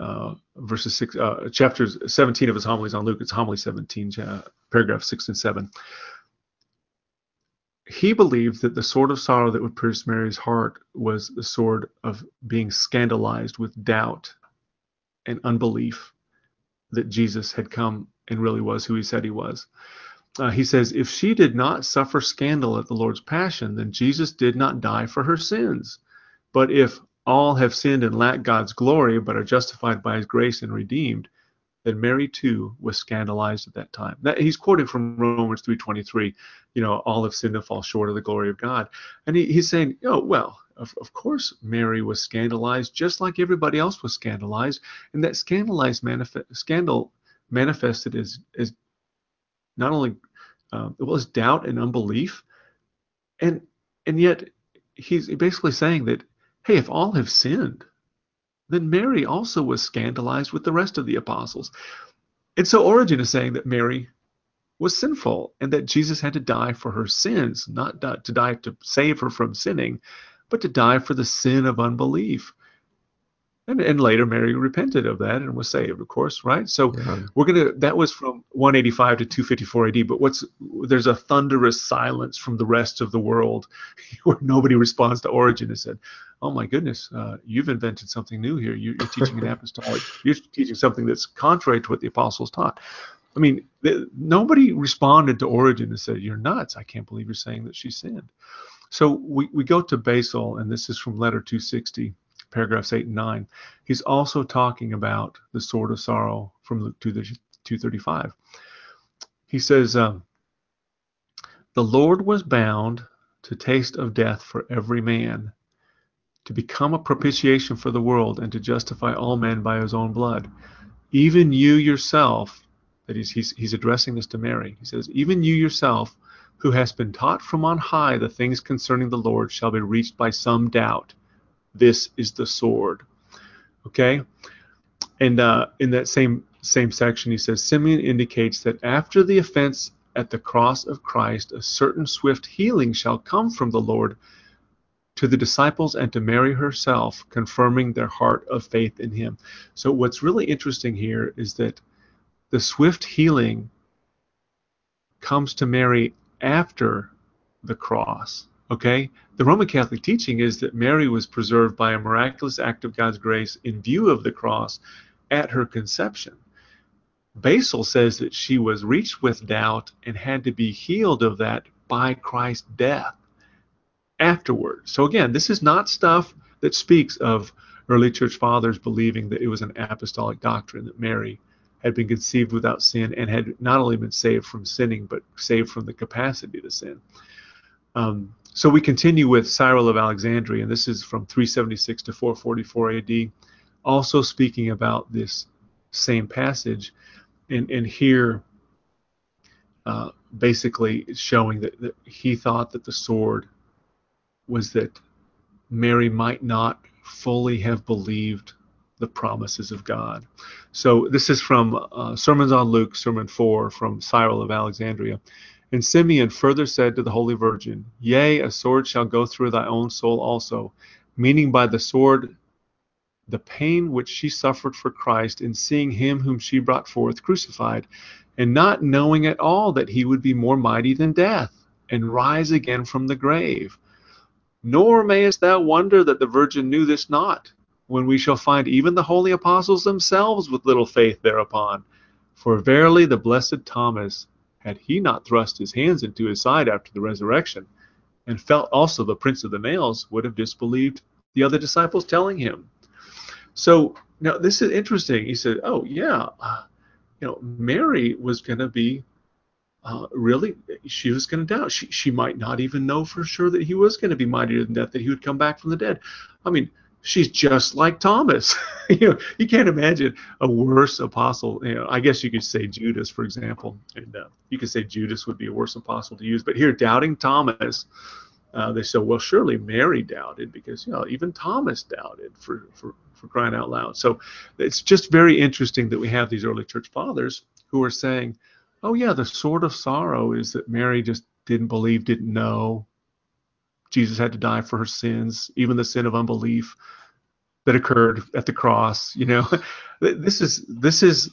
uh, verses six, uh, chapters 17 of his homilies on Luke. It's homily 17, paragraph six and seven. He believed that the sword of sorrow that would pierce Mary's heart was the sword of being scandalized with doubt and unbelief that Jesus had come and really was who he said he was. Uh, he says, If she did not suffer scandal at the Lord's passion, then Jesus did not die for her sins. But if all have sinned and lack God's glory, but are justified by his grace and redeemed, then Mary too was scandalized at that time. That, he's quoting from Romans 3.23, you know, all have sinned and fall short of the glory of God. And he, he's saying, oh, well, of, of course Mary was scandalized just like everybody else was scandalized. And that scandalized manifest, scandal manifested as, as not only uh, it was doubt and unbelief, and and yet he's basically saying that hey, if all have sinned, then Mary also was scandalized with the rest of the apostles. And so Origen is saying that Mary was sinful and that Jesus had to die for her sins, not to die to save her from sinning, but to die for the sin of unbelief. And, and later Mary repented of that and was saved, of course, right? So yeah. we're gonna that was from 185 to 254 AD. But what's there's a thunderous silence from the rest of the world where nobody responds to Origen and said, "Oh my goodness, uh, you've invented something new here. You, are teaching an apostolic. You're teaching something that's contrary to what the apostles taught." I mean, the, nobody responded to Origen and said, "You're nuts. I can't believe you're saying that she sinned." So we, we go to Basil, and this is from letter 260 paragraphs 8 and 9, he's also talking about the sword of sorrow from Luke 2, 235. He says, um, The Lord was bound to taste of death for every man, to become a propitiation for the world, and to justify all men by his own blood. Even you yourself, that is, he's, he's addressing this to Mary, he says, Even you yourself, who has been taught from on high the things concerning the Lord, shall be reached by some doubt this is the sword. Okay? And uh, in that same same section, he says Simeon indicates that after the offense at the cross of Christ, a certain swift healing shall come from the Lord to the disciples and to Mary herself, confirming their heart of faith in him. So, what's really interesting here is that the swift healing comes to Mary after the cross. Okay? The Roman Catholic teaching is that Mary was preserved by a miraculous act of God's grace in view of the cross at her conception. Basil says that she was reached with doubt and had to be healed of that by Christ's death afterward. So again, this is not stuff that speaks of early church fathers believing that it was an apostolic doctrine that Mary had been conceived without sin and had not only been saved from sinning but saved from the capacity to sin. Um, so we continue with Cyril of Alexandria, and this is from 376 to 444 AD, also speaking about this same passage, and, and here uh, basically showing that, that he thought that the sword was that Mary might not fully have believed the promises of God. So this is from uh, Sermons on Luke, Sermon 4 from Cyril of Alexandria. And Simeon further said to the Holy Virgin, Yea, a sword shall go through thy own soul also, meaning by the sword the pain which she suffered for Christ in seeing him whom she brought forth crucified, and not knowing at all that he would be more mighty than death, and rise again from the grave. Nor mayest thou wonder that the Virgin knew this not, when we shall find even the holy apostles themselves with little faith thereupon. For verily the blessed Thomas, had he not thrust his hands into his side after the resurrection, and felt also the prints of the nails, would have disbelieved the other disciples telling him. So now this is interesting. He said, "Oh yeah, you know, Mary was going to be uh, really, she was going to doubt. She, she might not even know for sure that he was going to be mightier than death, that he would come back from the dead. I mean, she's just like Thomas. you know, you can't imagine a worse apostle. You know, I guess you could say Judas, for example, and uh, you could say Judas would be a worse apostle to use. But here, doubting Thomas, uh, they said, well, surely Mary doubted because you know even Thomas doubted for for for crying out loud. So it's just very interesting that we have these early church fathers who are saying, oh yeah, the sort of sorrow is that Mary just didn't believe, didn't know. Jesus had to die for her sins, even the sin of unbelief that occurred at the cross. You know, this is this is.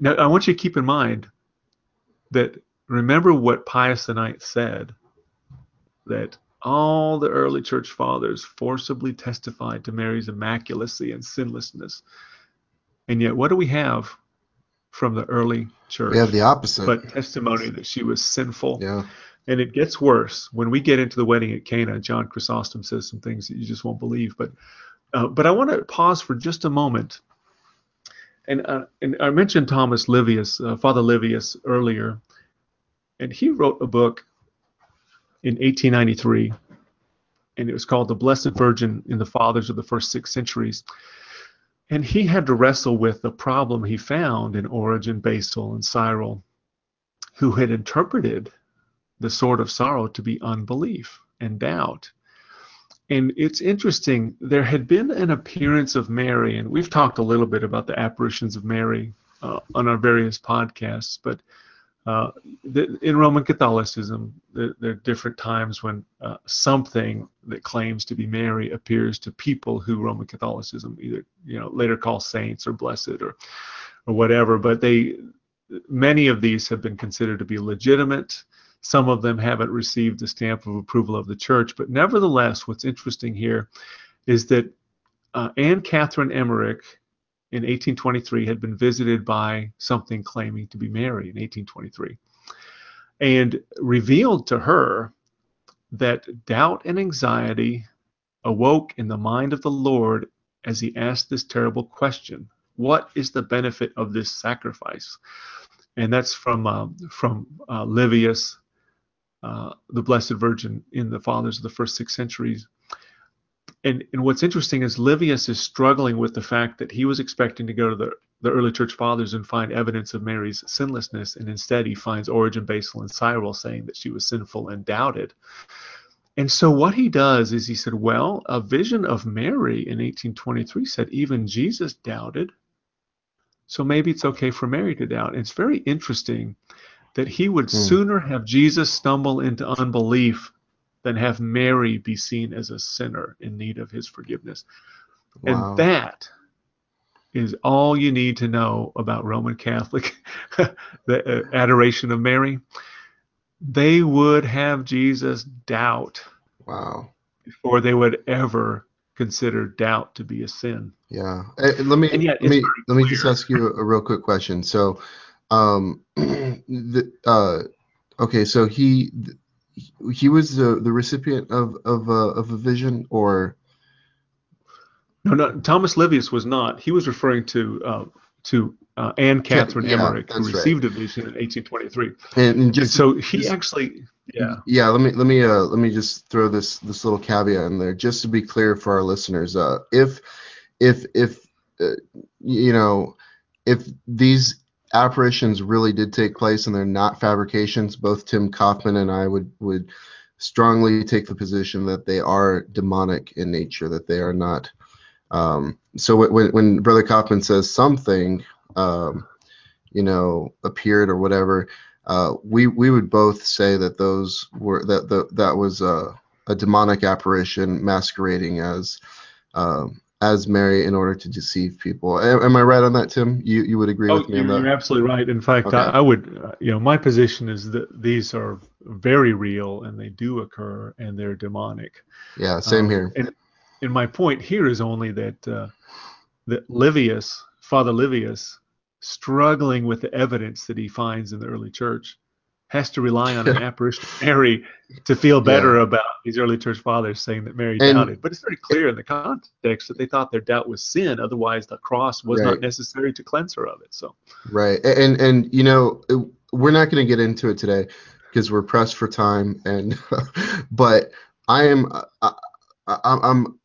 Now I want you to keep in mind that remember what Pius IX said that all the early church fathers forcibly testified to Mary's immaculacy and sinlessness. And yet, what do we have from the early church? We have the opposite. But testimony that she was sinful. Yeah. And it gets worse when we get into the wedding at Cana. John Chrysostom says some things that you just won't believe. But uh, but I want to pause for just a moment. And, uh, and I mentioned Thomas Livius, uh, Father Livius, earlier, and he wrote a book in 1893, and it was called The Blessed Virgin in the Fathers of the First Six Centuries. And he had to wrestle with the problem he found in Origen, Basil, and Cyril, who had interpreted the sword of sorrow to be unbelief and doubt. And it's interesting, there had been an appearance of Mary, and we've talked a little bit about the apparitions of Mary uh, on our various podcasts, but uh, the, in Roman Catholicism, the, there are different times when uh, something that claims to be Mary appears to people who Roman Catholicism either you know later call saints or blessed or or whatever. But they many of these have been considered to be legitimate. Some of them haven't received the stamp of approval of the church. But nevertheless, what's interesting here is that uh, Anne Catherine Emmerich in 1823 had been visited by something claiming to be Mary in 1823 and revealed to her that doubt and anxiety awoke in the mind of the Lord as he asked this terrible question What is the benefit of this sacrifice? And that's from, uh, from uh, Livius, uh, the Blessed Virgin, in the Fathers of the first six centuries and, and what's interesting is Livius is struggling with the fact that he was expecting to go to the, the early church fathers and find evidence of Mary's sinlessness, and instead he finds Origen, Basil, and Cyril saying that she was sinful and doubted. And so what he does is he said, well, a vision of Mary in 1823 said even Jesus doubted. So maybe it's okay for Mary to doubt. It's very interesting that he would mm. sooner have Jesus stumble into unbelief than have Mary be seen as a sinner in need of his forgiveness. Wow. And that is all you need to know about Roman Catholic, the uh, adoration of Mary. They would have Jesus doubt. Wow. Before they would ever consider doubt to be a sin. Yeah. Hey, let me let me let me just ask you a, a real quick question. So, um, the, uh, okay, so he he was the, the recipient of of a, of a vision or? No no Thomas Livius was not. He was referring to uh, to uh, Anne Catherine yeah, Emmerich who received right. a vision in 1823 and, and, just, so he just, actually yeah. Yeah let me let me uh let me just throw this this little caveat in there just to be clear for our listeners uh if if if uh, you know if these apparitions really did take place and they're not fabrications, both Tim Kauffman and I would would strongly take the position that they are demonic in nature, that they are not. Um, so when when Brother Kauffman says something, um, you know, appeared or whatever, uh, we we would both say that those were that the, that was a, a demonic apparition masquerading as um, as Mary in order to deceive people. Am, I right on that, Tim? You you would agree oh, with me on that? You're absolutely right. In fact, okay. I, I, would, uh, you know, my position is that these are very real and they do occur and they're demonic. Yeah, same um, here. And, and my point here is only that uh, that Livius, Father Livius, struggling with the evidence that he finds in the early church, has to rely on an apparition of Mary to feel better Yeah. about these early church fathers saying that Mary And- doubted. But it's very clear in the context that they thought their doubt was sin. Otherwise, the cross was Right. not necessary to cleanse her of it. So, Right. And and you know, we're not going to get into it today because we're pressed for time and but I am I, I, I'm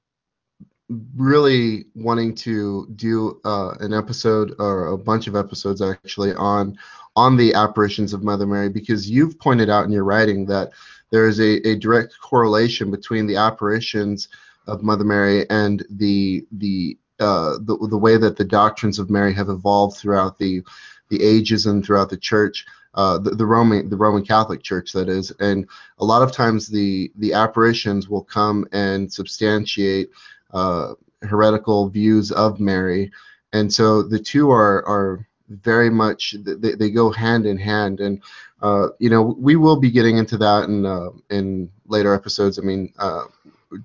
really wanting to do uh, an episode or a bunch of episodes actually on on the apparitions of Mother Mary because you've pointed out in your writing that there is a, a direct correlation between the apparitions of Mother Mary and the the uh, the the way that the doctrines of Mary have evolved throughout the the ages and throughout the church, uh, the, the Roman the Roman Catholic Church that is, and a lot of times the the apparitions will come and substantiate uh, heretical views of Mary, and so the two are are very much they, they go hand in hand. And uh, you know we will be getting into that in uh, in later episodes. I mean uh,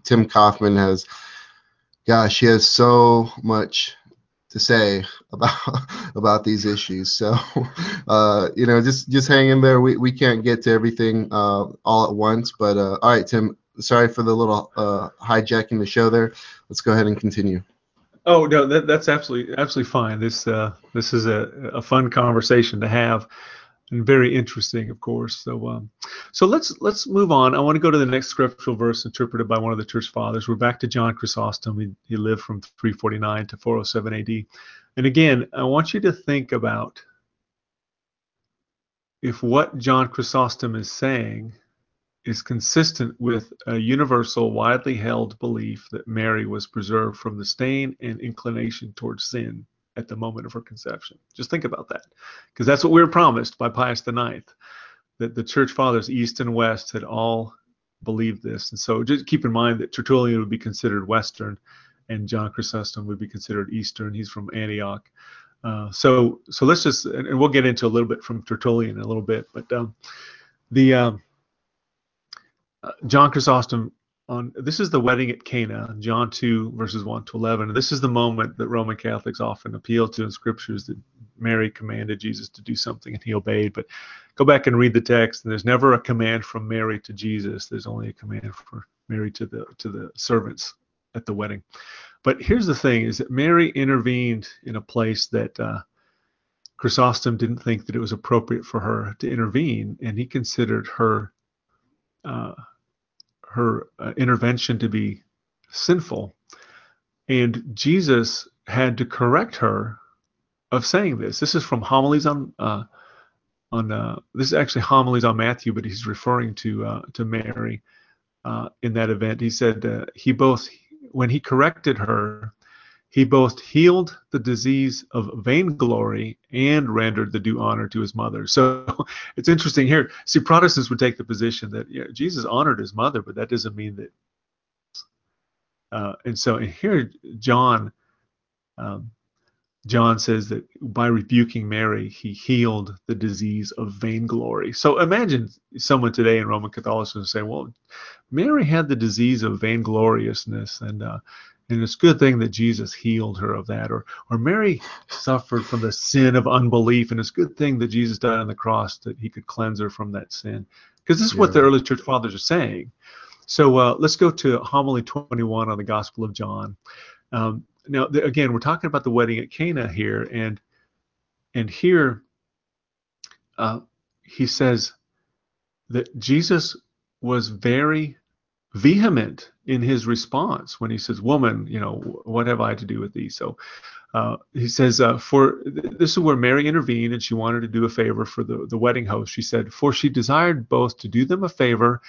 tim kauffman has gosh he has so much to say about about these issues. So uh, you know just just hang in there. We, we can't get to everything uh, all at once. But uh, all right tim sorry for the little hijacking the show there. Let's go ahead and continue oh no, that, that's absolutely absolutely fine. This uh, this is a, a fun conversation to have, and very interesting, of course. So um, so let's let's move on. I want to go to the next scriptural verse interpreted by one of the church fathers. We're back to John Chrysostom. He, he lived from 349 to 407 AD. And again, I want you to think about if what John Chrysostom is saying is consistent with a universal, widely held belief that Mary was preserved from the stain and inclination towards sin at the moment of her conception. Just think about that, because that's what we were promised by Pius IX, that the church fathers, East and West, had all believed this. And so just keep in mind that Tertullian would be considered Western, and John Chrysostom would be considered Eastern. He's from Antioch. Uh, so so let's just and, and we'll get into a little bit from Tertullian in a little bit, but um, the um, John Chrysostom on this is the wedding at Cana, John 2 verses 1 to 11. This is the moment that Roman Catholics often appeal to in scriptures that Mary commanded Jesus to do something and he obeyed. But go back and read the text, and there's never a command from Mary to Jesus. There's only a command for Mary to the to the servants at the wedding. But here's the thing: is that Mary intervened in a place that uh, Chrysostom didn't think that it was appropriate for her to intervene, and he considered her uh, her uh, intervention to be sinful. And Jesus had to correct her of saying this. This is from homilies on uh, on uh, this is actually homilies on Matthew, but he's referring to uh, to Mary uh, in that event. He said uh, he both when he corrected her, he both healed the disease of vainglory and rendered the due honor to his mother. So it's interesting here. See, Protestants would take the position that yeah, Jesus honored his mother, but that doesn't mean that. Uh, and so and here, John, um, John says that by rebuking Mary, he healed the disease of vainglory. So imagine someone today in Roman Catholicism saying, "Well, Mary had the disease of vaingloriousness, and uh, and it's a good thing that Jesus healed her of that. Or, or Mary suffered from the sin of unbelief, and it's a good thing that Jesus died on the cross that he could cleanse her from that sin. Because this is what the early church fathers are saying. So uh, let's go to homily 21 on the Gospel of John. Um, now, the, again, we're talking about the wedding at Cana here, and and here uh, he says that Jesus was very vehement in his response when he says, "Woman, you know, what have I to do with thee?" So uh, he says, uh, "For this is where Mary intervened, and she wanted to do a favor for the the wedding host." She said, "For she desired both to do them a favor,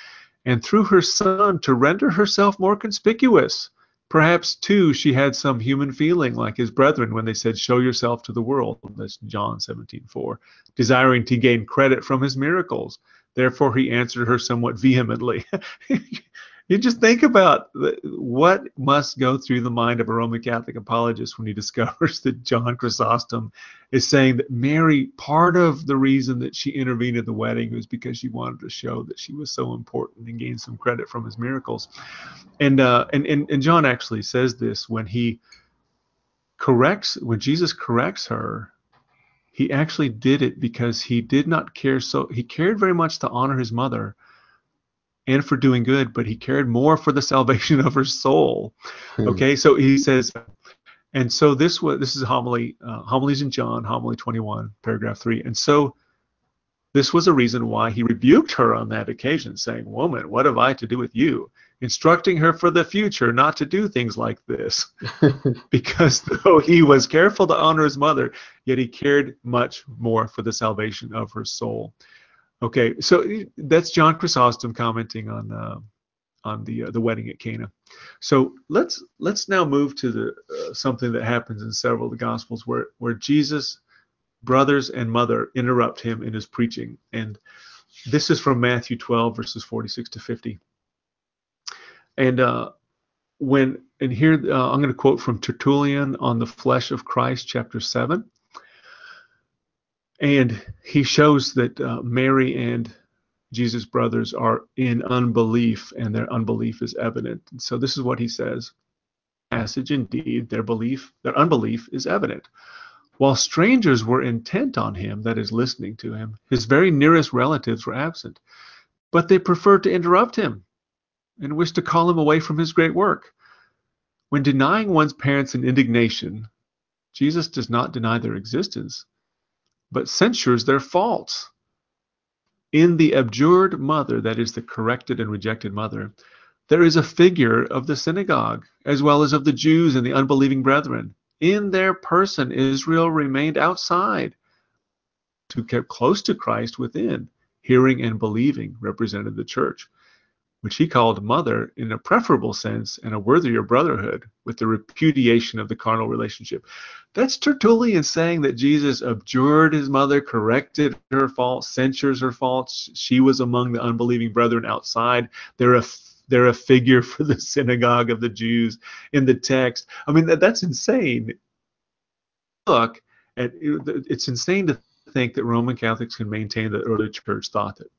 and through her son to render herself more conspicuous." Perhaps too she had some human feeling like his brethren when they said, "Show yourself to the world." That's John 17:4, desiring to gain credit from his miracles. Therefore he answered her somewhat vehemently. you just think about what must go through the mind of a Roman Catholic apologist when he discovers that John Chrysostom is saying that Mary, part of the reason that she intervened at the wedding was because she wanted to show that she was so important and gain some credit from his miracles. And uh, and, and and John actually says this when he corrects when Jesus corrects her he actually did it because he did not care so he cared very much to honor his mother and for doing good, but he cared more for the salvation of her soul. Hmm. Okay, so he says, and so this was this is homily uh, homilies in John, homily 21, paragraph three, and so this was a reason why he rebuked her on that occasion, saying, "Woman, what have I to do with you?" Instructing her for the future not to do things like this, because though he was careful to honor his mother, yet he cared much more for the salvation of her soul. Okay, so that's John Chrysostom commenting on uh, on the uh, the wedding at Cana. So let's let's now move to the uh, something that happens in several of the Gospels where where Jesus brothers and mother interrupt him in his preaching, and this is from Matthew 12 verses 46 to 50. And uh, when and here uh, I'm going to quote from Tertullian on the flesh of Christ, chapter seven. And he shows that uh, Mary and Jesus' brothers are in unbelief, and their unbelief is evident. And so this is what he says. Passage indeed, their belief, their unbelief is evident. While strangers were intent on him, that is, listening to him, his very nearest relatives were absent. But they preferred to interrupt him and wished to call him away from his great work. When denying one's parents in indignation, Jesus does not deny their existence, but censures their faults. In the abjured mother, that is, the corrected and rejected mother, there is a figure of the synagogue, as well as of the Jews and the unbelieving brethren. In their person, Israel remained outside, to kept close to Christ within, hearing and believing represented the church which he called mother in a preferable sense and a worthier brotherhood with the repudiation of the carnal relationship. That's Tertullian saying that Jesus abjured his mother, corrected her faults, censures her faults. She was among the unbelieving brethren outside. They're a they're a figure for the synagogue of the Jews in the text. I mean, that, that's insane. Look, it's insane to think that Roman Catholics can maintain that early church thought that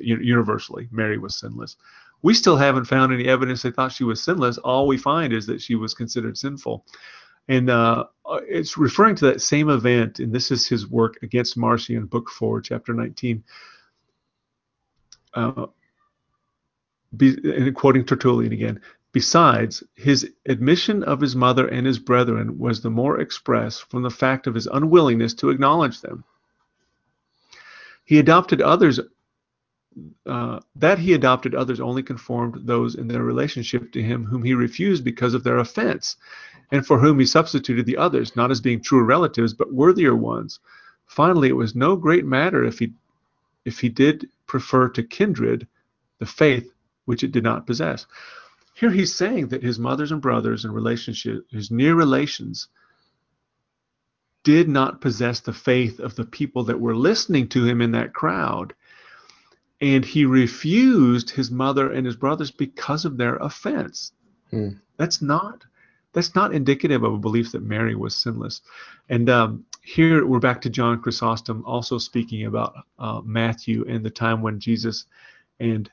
universally Mary was sinless. We still haven't found any evidence they thought she was sinless. All we find is that she was considered sinful. And uh, it's referring to that same event, and this is his work against Marcion, Book 4, Chapter 19. Uh, be, and quoting Tertullian again, Besides, his admission of his mother and his brethren was the more express from the fact of his unwillingness to acknowledge them. He adopted others uh, that he adopted others only conformed those in their relationship to him whom he refused because of their offense, and for whom he substituted the others, not as being true relatives, but worthier ones. Finally, it was no great matter if he if he did prefer to kindred the faith which it did not possess. Here he's saying that his mothers and brothers and relationship, his near relations, did not possess the faith of the people that were listening to him in that crowd and he refused his mother and his brothers because of their offense. Hmm. That's not that's not indicative of a belief that Mary was sinless. And um, here we're back to John Chrysostom also speaking about uh, Matthew and the time when Jesus and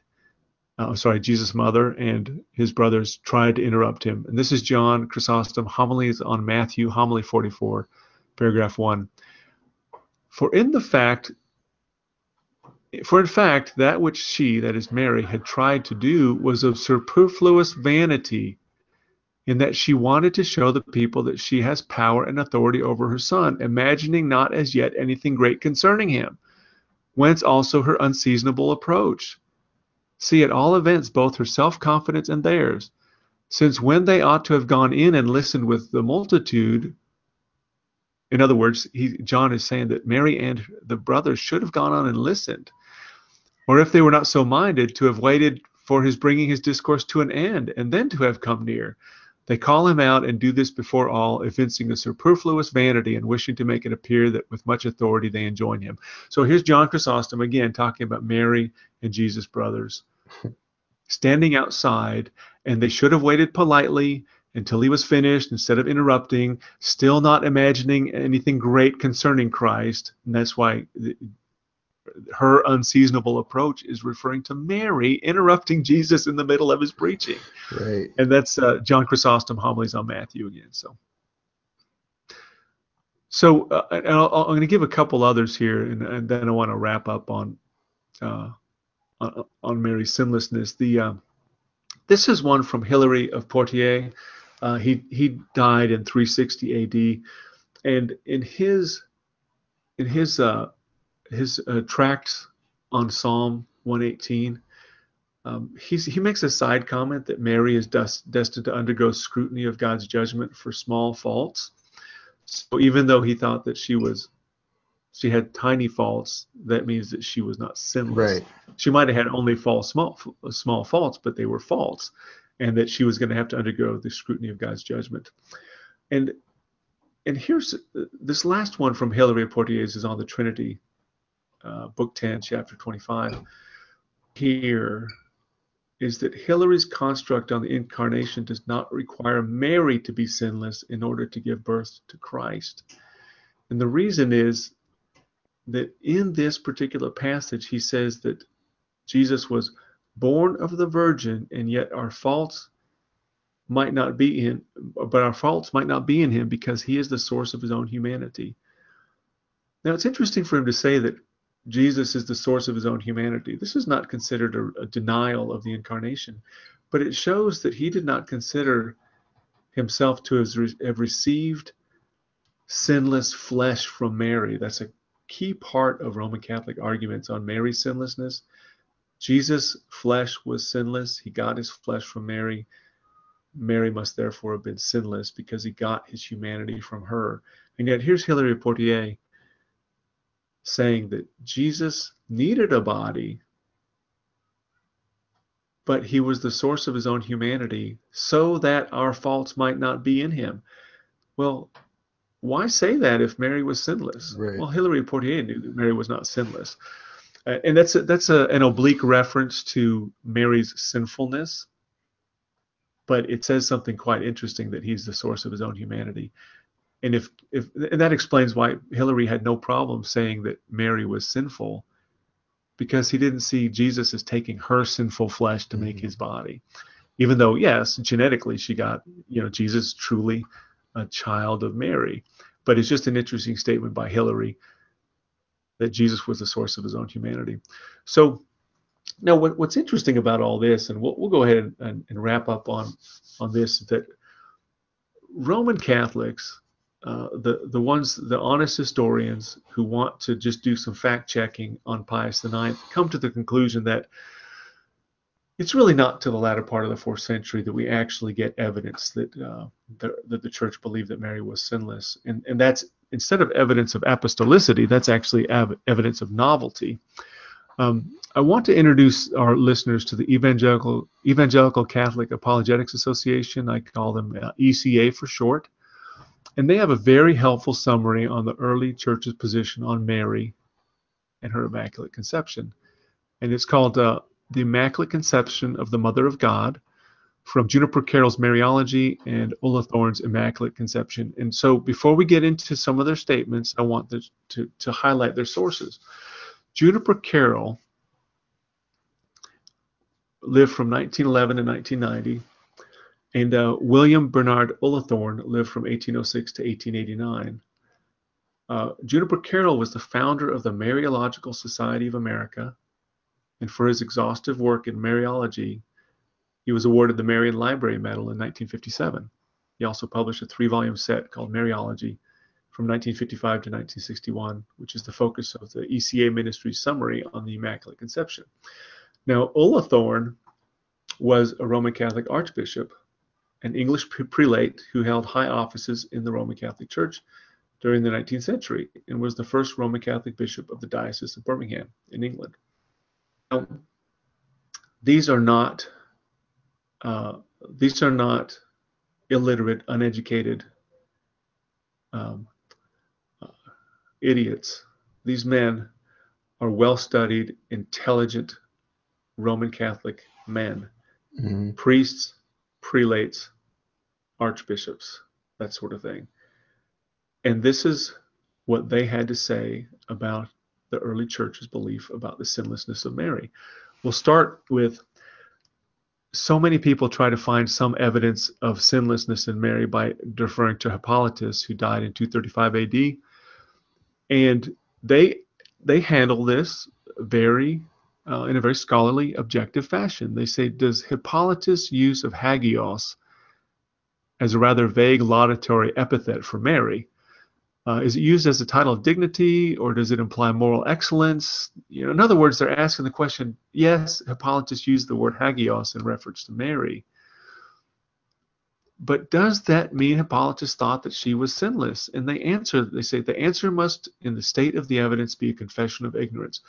uh, sorry, Jesus' mother and his brothers tried to interrupt him. And this is John Chrysostom, homilies on Matthew, homily 44, paragraph 1. For in the fact for in fact, that which she, that is Mary, had tried to do was of superfluous vanity, in that she wanted to show the people that she has power and authority over her son, imagining not as yet anything great concerning him. Whence also her unseasonable approach. See, at all events, both her self confidence and theirs, since when they ought to have gone in and listened with the multitude, in other words, he, John is saying that Mary and the brothers should have gone on and listened or if they were not so minded, to have waited for his bringing his discourse to an end, and then to have come near. They call him out and do this before all, evincing a superfluous vanity and wishing to make it appear that with much authority they enjoin him. So here's John Chrysostom again talking about Mary and Jesus' brothers standing outside, and they should have waited politely until he was finished instead of interrupting, still not imagining anything great concerning Christ. And that's why her unseasonable approach is referring to Mary interrupting Jesus in the middle of his preaching. Right. And that's uh, John Chrysostom homilies on Matthew again. So so uh, and I'll, I'm going to give a couple others here, and, and then I want to wrap up on uh, on, on Mary's sinlessness. The uh, this is one from Hilary of Poitiers. Uh, he he died in 360 A.D. and in his in his uh, his uh, tracts on Psalm 118, um, he's, he makes a side comment that Mary is dust, destined to undergo scrutiny of God's judgment for small faults. So even though he thought that she was she had tiny faults, that means that she was not sinless. Right. She might have had only false small small faults, but they were faults, and that she was going to have to undergo the scrutiny of God's judgment. And and here's this last one from Hilary of Poitiers is on the Trinity, uh, book 10, chapter 25. Here is that Hilary's construct on the incarnation does not require Mary to be sinless in order to give birth to Christ. And the reason is that in this particular passage, he says that Jesus was born of the Virgin, and yet our faults might not be in, but our faults might not be in him because he is the source of his own humanity. Now, it's interesting for him to say that Jesus is the source of his own humanity. This is not considered a, a denial of the incarnation, but it shows that he did not consider himself to have received sinless flesh from Mary. That's a key part of Roman Catholic arguments on Mary's sinlessness. Jesus' flesh was sinless. He got his flesh from Mary. Mary must therefore have been sinless because he got his humanity from her. And yet, here's Hilary Poitiers saying that Jesus needed a body, but he was the source of his own humanity so that our faults might not be in him. Well, why say that if Mary was sinless? Right. Well, Hilary Poitiers knew that Mary was not sinless. Uh, and that's a, that's a, an oblique reference to Mary's sinfulness, but it says something quite interesting that he's the source of his own humanity. And if if and that explains why Hilary had no problem saying that Mary was sinful, because he didn't see Jesus as taking her sinful flesh to make mm-hmm. his body. Even though, yes, genetically she got, you know, Jesus truly a child of Mary. But it's just an interesting statement by Hilary that Jesus was the source of his own humanity. So now what, what's interesting about all this, and we'll, we'll go ahead and, and, wrap up on, on this, that Roman Catholics, uh, the, the ones, the honest historians who want to just do some fact checking on Pius IX, come to the conclusion that it's really not to the latter part of the fourth century that we actually get evidence that uh, the, that the church believed that Mary was sinless, and and that's instead of evidence of apostolicity, that's actually av- evidence of novelty. Um, I want to introduce our listeners to the Evangelical Evangelical Catholic Apologetics Association. I call them uh, ECA for short, and they have a very helpful summary on the early church's position on Mary and her Immaculate Conception, and it's called uh, the Immaculate Conception of the Mother of God from Juniper Carol's Mariology and Ullathorne's Immaculate Conception. And so before we get into some of their statements, I want to, to highlight their sources. Juniper Carol lived from 1911 to 1990, and uh, William Bernard Ullathorne lived from 1806 to 1889. Uh, Juniper Carol was the founder of the Mariological Society of America, and for his exhaustive work in Mariology, he was awarded the Marian Library Medal in 1957. He also published a three volume set called Mariology from 1955 to 1961, which is the focus of the ECA Ministry's summary on the Immaculate Conception. Now, Ullathorne was a Roman Catholic archbishop, an English prelate who held high offices in the Roman Catholic Church during the 19th century and was the first Roman Catholic bishop of the Diocese of Birmingham in England. Now, these are not uh, these are not illiterate, uneducated um, uh, idiots. These men are well studied, intelligent Roman Catholic men, mm-hmm. priests, prelates, archbishops, that sort of thing. And this is what they had to say about the early church's belief about the sinlessness of Mary. We'll start with so many people try to find some evidence of sinlessness in Mary by deferring to Hippolytus, who died in 235 AD, and they they handle this very uh, in a very scholarly, objective fashion. They say, does Hippolytus' use of hagios as a rather vague laudatory epithet for Mary uh, is it used as a title of dignity or does it imply moral excellence? You know, in other words, they're asking the question yes, Hippolytus used the word hagios in reference to Mary. But does that mean Hippolytus thought that she was sinless? And they answer, they say the answer must, in the state of the evidence, be a confession of ignorance.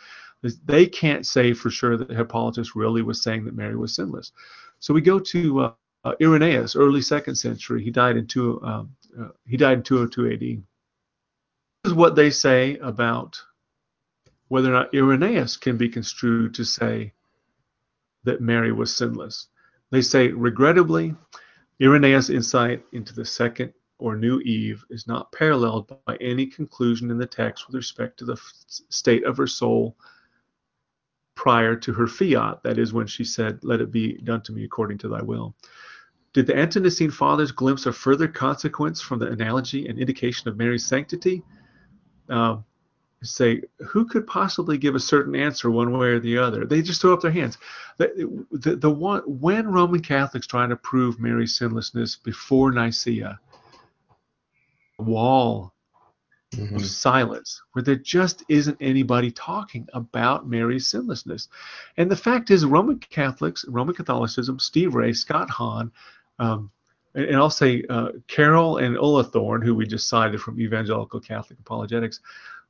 They can't say for sure that Hippolytus really was saying that Mary was sinless. So we go to uh, uh, Irenaeus, early second century. He died in two, um, uh, he died in 202 AD This is what they say about whether or not Irenaeus can be construed to say that Mary was sinless. They say, regrettably, Irenaeus' insight into the second or new Eve is not paralleled by any conclusion in the text with respect to the state of her soul prior to her fiat, that is, when she said, Let it be done to me according to thy will. Did the Ante-Nicene Fathers glimpse a further consequence from the analogy and indication of Mary's sanctity? uh, say who could possibly give a certain answer one way or the other they just throw up their hands the, the, the one when roman catholics try to prove mary's sinlessness before nicaea wall mm-hmm. of silence where there just isn't anybody talking about mary's sinlessness and the fact is roman catholics roman catholicism steve ray scott hahn um, and I'll say uh, Carol and Ullathorne, who we just cited from Evangelical Catholic Apologetics,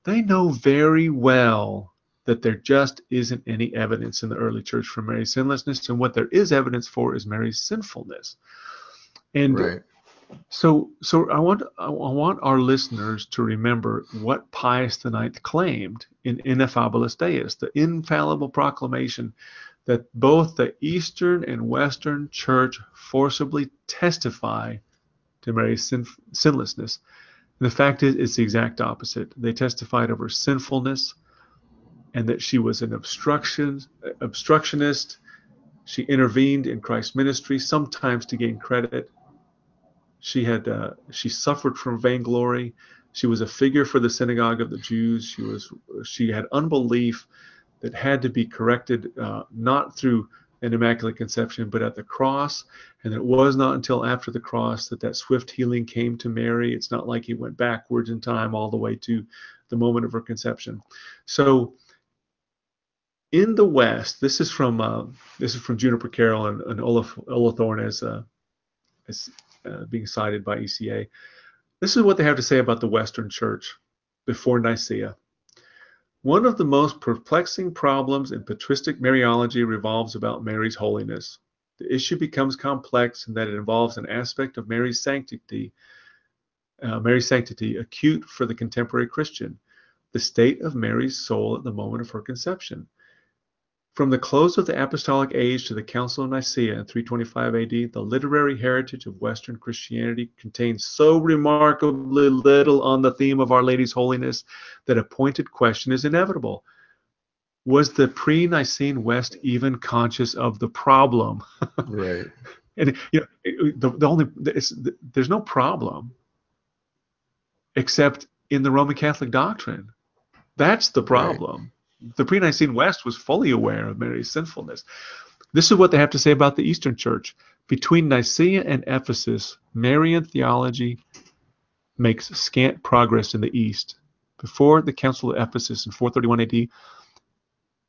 they know very well that there just isn't any evidence in the early church for Mary's sinlessness, and what there is evidence for is Mary's sinfulness. And right. So, so I want I want our listeners to remember what Pius IX claimed in Ineffabilis Deus, the infallible proclamation that both the Eastern and Western Church forcibly testify to Mary's sin- sinlessness. And the fact is, it's the exact opposite. They testified of her sinfulness and that she was an obstruction, obstructionist. She intervened in Christ's ministry, sometimes to gain credit. She had uh, she suffered from vainglory. She was a figure for the synagogue of the Jews. She was she had unbelief that had to be corrected uh, not through an immaculate conception but at the cross and it was not until after the cross that that swift healing came to mary it's not like he went backwards in time all the way to the moment of her conception so in the west this is from uh, this is from juniper carol and, and olaf Thorn as, uh, as uh, being cited by eca this is what they have to say about the western church before nicaea one of the most perplexing problems in patristic Mariology revolves about Mary's holiness. The issue becomes complex in that it involves an aspect of Mary's sanctity, uh, Mary's sanctity acute for the contemporary Christian, the state of Mary's soul at the moment of her conception. From the close of the Apostolic Age to the Council of Nicaea in 325 AD, the literary heritage of Western Christianity contains so remarkably little on the theme of Our Lady's holiness that a pointed question is inevitable. Was the pre Nicene West even conscious of the problem? right. and you know, the, the only there's no problem except in the Roman Catholic doctrine. That's the problem. Right the pre Nicene West was fully aware of Mary's sinfulness. This is what they have to say about the Eastern Church. Between Nicaea and Ephesus, Marian theology makes scant progress in the East. Before the Council of Ephesus in 431 AD,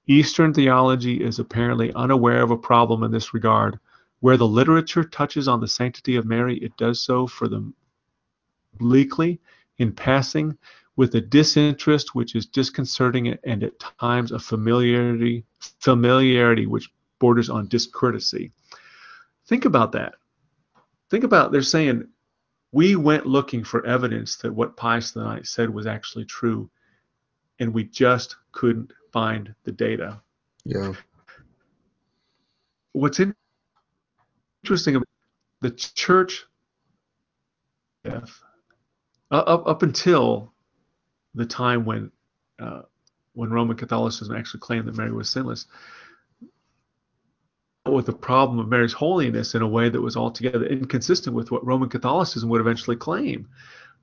Eastern theology is apparently unaware of a problem in this regard. Where the literature touches on the sanctity of Mary, it does so for them bleakly, in passing, with a disinterest which is disconcerting and at times a familiarity familiarity which borders on discourtesy. Think about that. Think about they're saying we went looking for evidence that what Pius IX said was actually true, and we just couldn't find the data. Yeah. What's interesting about the church, uh, up, up until the time when uh, when Roman Catholicism actually claimed that Mary was sinless. with the problem of Mary's holiness in a way that was altogether inconsistent with what Roman Catholicism would eventually claim.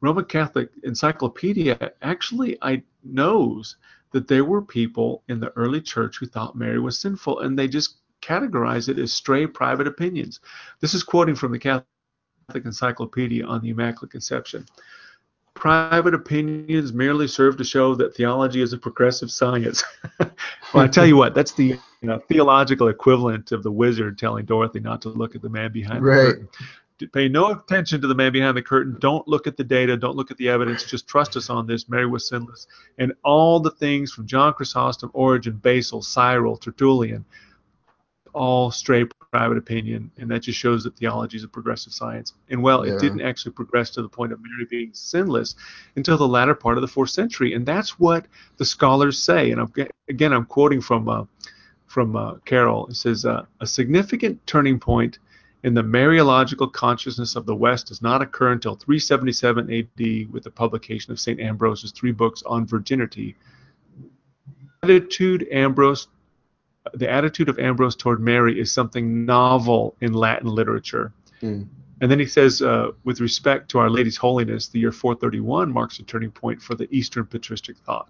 Roman Catholic Encyclopedia actually I knows that there were people in the early church who thought Mary was sinful, and they just categorized it as stray private opinions. This is quoting from the Catholic Encyclopedia on the Immaculate Conception. Private opinions merely serve to show that theology is a progressive science. well, I tell you what, that's the you know, theological equivalent of the wizard telling Dorothy not to look at the man behind Right. the curtain. Pay no attention to the man behind the curtain. Don't look at the data. Don't look at the evidence. Just trust us on this. Mary was sinless. And all the things from John Chrysostom, Origen, Basil, Cyril, Tertullian, all stray private opinion, and that just shows that theology is a progressive science. And well, Yeah. it didn't actually progress to the point of Mary being sinless until the latter part of the fourth century, and that's what the scholars say. And I'm, again, I'm quoting from uh, from uh, Carol. It says uh, a significant turning point in the Mariological consciousness of the West does not occur until 377 AD with the publication of St. Ambrose's three books on virginity. Attitude Ambrose the attitude of Ambrose toward Mary is something novel in Latin literature. Mm. And then he says, uh, with respect to Our Lady's holiness, the year 431 marks a turning point for the Eastern patristic thought.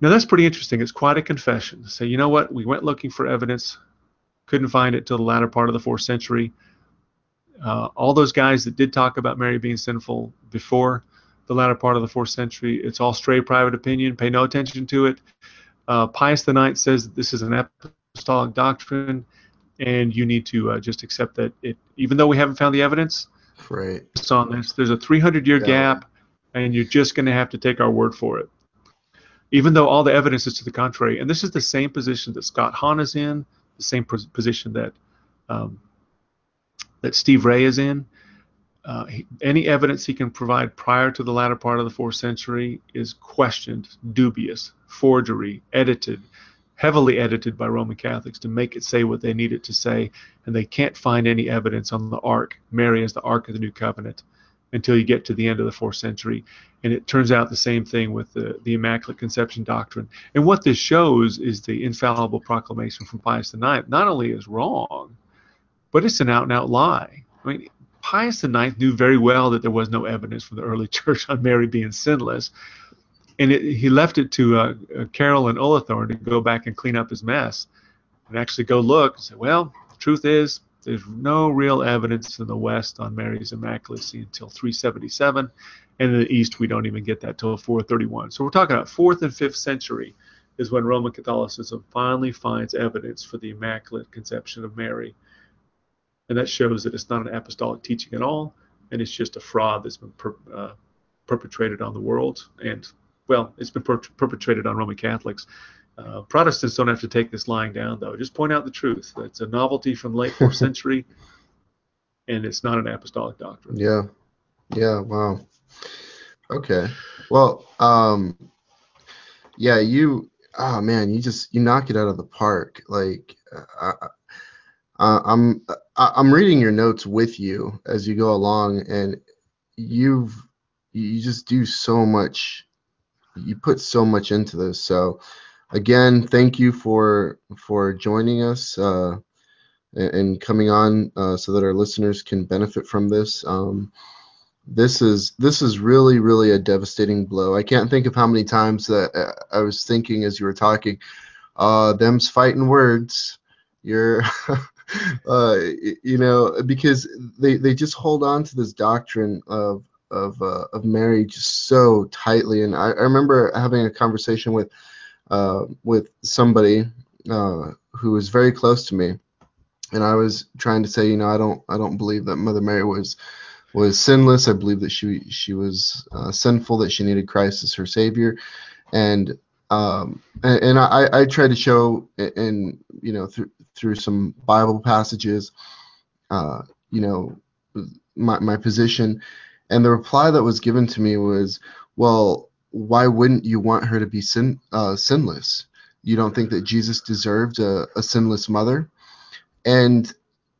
Now that's pretty interesting. It's quite a confession. Say, you know what? We went looking for evidence, couldn't find it till the latter part of the fourth century. Uh, all those guys that did talk about Mary being sinful before the latter part of the fourth century, it's all stray private opinion. Pay no attention to it. Uh, Pius IX says that this is an apostolic doctrine, and you need to uh, just accept that it, even though we haven't found the evidence Right. on this, there's a 300 year Yeah. gap, and you're just going to have to take our word for it. Even though all the evidence is to the contrary, and this is the same position that Scott Hahn is in, the same pos- position that um, that Steve Ray is in. Uh, any evidence he can provide prior to the latter part of the fourth century is questioned, dubious, forgery, edited, heavily edited by Roman Catholics to make it say what they need it to say, and they can't find any evidence on the Ark, Mary as the Ark of the New Covenant, until you get to the end of the fourth century. And it turns out the same thing with the, the Immaculate Conception doctrine. And what this shows is the infallible proclamation from Pius IX not only is wrong, but it's an out and out lie. I mean, Pius IX knew very well that there was no evidence from the early church on Mary being sinless, and it, he left it to uh, uh, Carol and Ullathorne to go back and clean up his mess, and actually go look and say, well, the truth is there's no real evidence in the West on Mary's immaculacy until 377, and in the East we don't even get that till 431. So we're talking about fourth and fifth century is when Roman Catholicism finally finds evidence for the Immaculate Conception of Mary and that shows that it's not an apostolic teaching at all, and it's just a fraud that's been per, uh, perpetrated on the world. And well, it's been per- perpetrated on Roman Catholics. Uh, Protestants don't have to take this lying down, though. Just point out the truth. It's a novelty from the late fourth century, and it's not an apostolic doctrine. Yeah. Yeah. Wow. Okay. Well, um, yeah, you, oh man, you just, you knock it out of the park. Like, uh, I'm, I'm reading your notes with you as you go along, and you've, you just do so much, you put so much into this. So, again, thank you for, for joining us, uh, and and coming on uh, so that our listeners can benefit from this. Um, this is this is really really a devastating blow. I can't think of how many times that uh, I was thinking as you were talking, uh, them's fighting words. You're, uh, you know, because they they just hold on to this doctrine of of uh, of just so tightly. And I, I remember having a conversation with uh, with somebody uh, who was very close to me, and I was trying to say, you know, I don't I don't believe that Mother Mary was was sinless. I believe that she she was uh, sinful, that she needed Christ as her savior, and um, and, and I, I tried to show in you know through through some Bible passages, uh, you know, my my position, and the reply that was given to me was, well, why wouldn't you want her to be sin uh, sinless? You don't think that Jesus deserved a, a sinless mother, and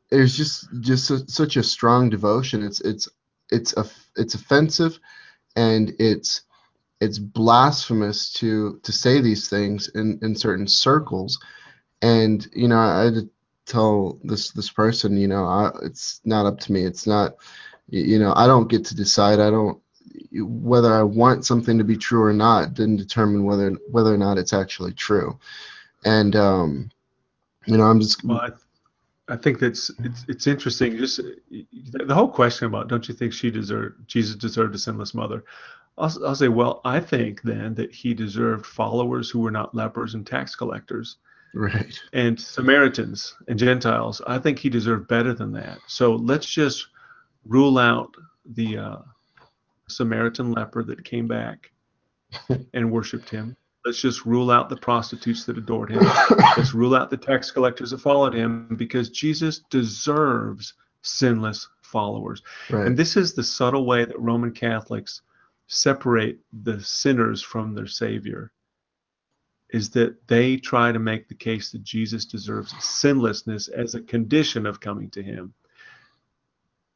there's just just a, such a strong devotion. It's it's it's a it's offensive, and it's it's blasphemous to to say these things in in certain circles. And you know, I tell this this person, you know, I, it's not up to me. It's not, you know, I don't get to decide. I don't whether I want something to be true or not didn't determine whether whether or not it's actually true. And um, you know, I'm just. Well, I, I think that's it's it's interesting. Just the whole question about don't you think she deserved Jesus deserved a sinless mother? I'll, I'll say, well, I think then that he deserved followers who were not lepers and tax collectors. Right. And Samaritans and Gentiles. I think he deserved better than that. So let's just rule out the uh, Samaritan leper that came back and worshipped him. Let's just rule out the prostitutes that adored him. Let's rule out the tax collectors that followed him because Jesus deserves sinless followers. Right. And this is the subtle way that Roman Catholics separate the sinners from their Savior is that they try to make the case that Jesus deserves sinlessness as a condition of coming to him.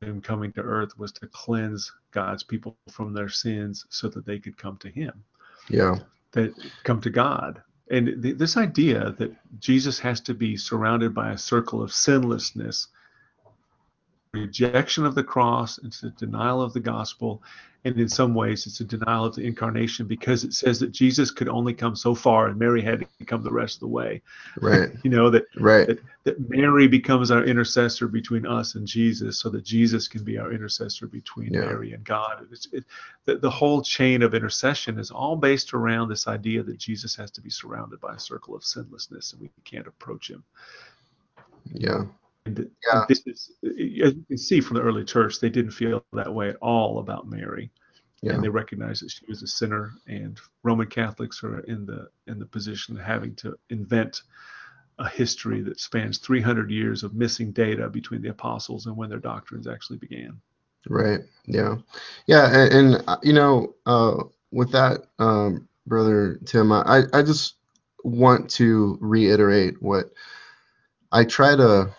Him coming to earth was to cleanse God's people from their sins so that they could come to him. Yeah. That come to God. And th- this idea that Jesus has to be surrounded by a circle of sinlessness, rejection of the cross, it's a denial of the gospel, and in some ways it's a denial of the incarnation because it says that Jesus could only come so far and Mary had to come the rest of the way. Right. you know that right. that, that Mary becomes our intercessor between us and Jesus so that Jesus can be our intercessor between Yeah. Mary and God. It's, it, the, the whole chain of intercession is all based around this idea that Jesus has to be surrounded by a circle of sinlessness and we can't approach him. Yeah. And Yeah. this is, as you can see from the early church, they didn't feel that way at all about Mary, Yeah. and they recognized that she was a sinner. And Roman Catholics are in the in the position of having to invent a history that spans 300 years of missing data between the apostles and when their doctrines actually began. Right. Yeah. Yeah. And, and uh, you know, uh, with that, um, brother Tim, I, I just want to reiterate what I try to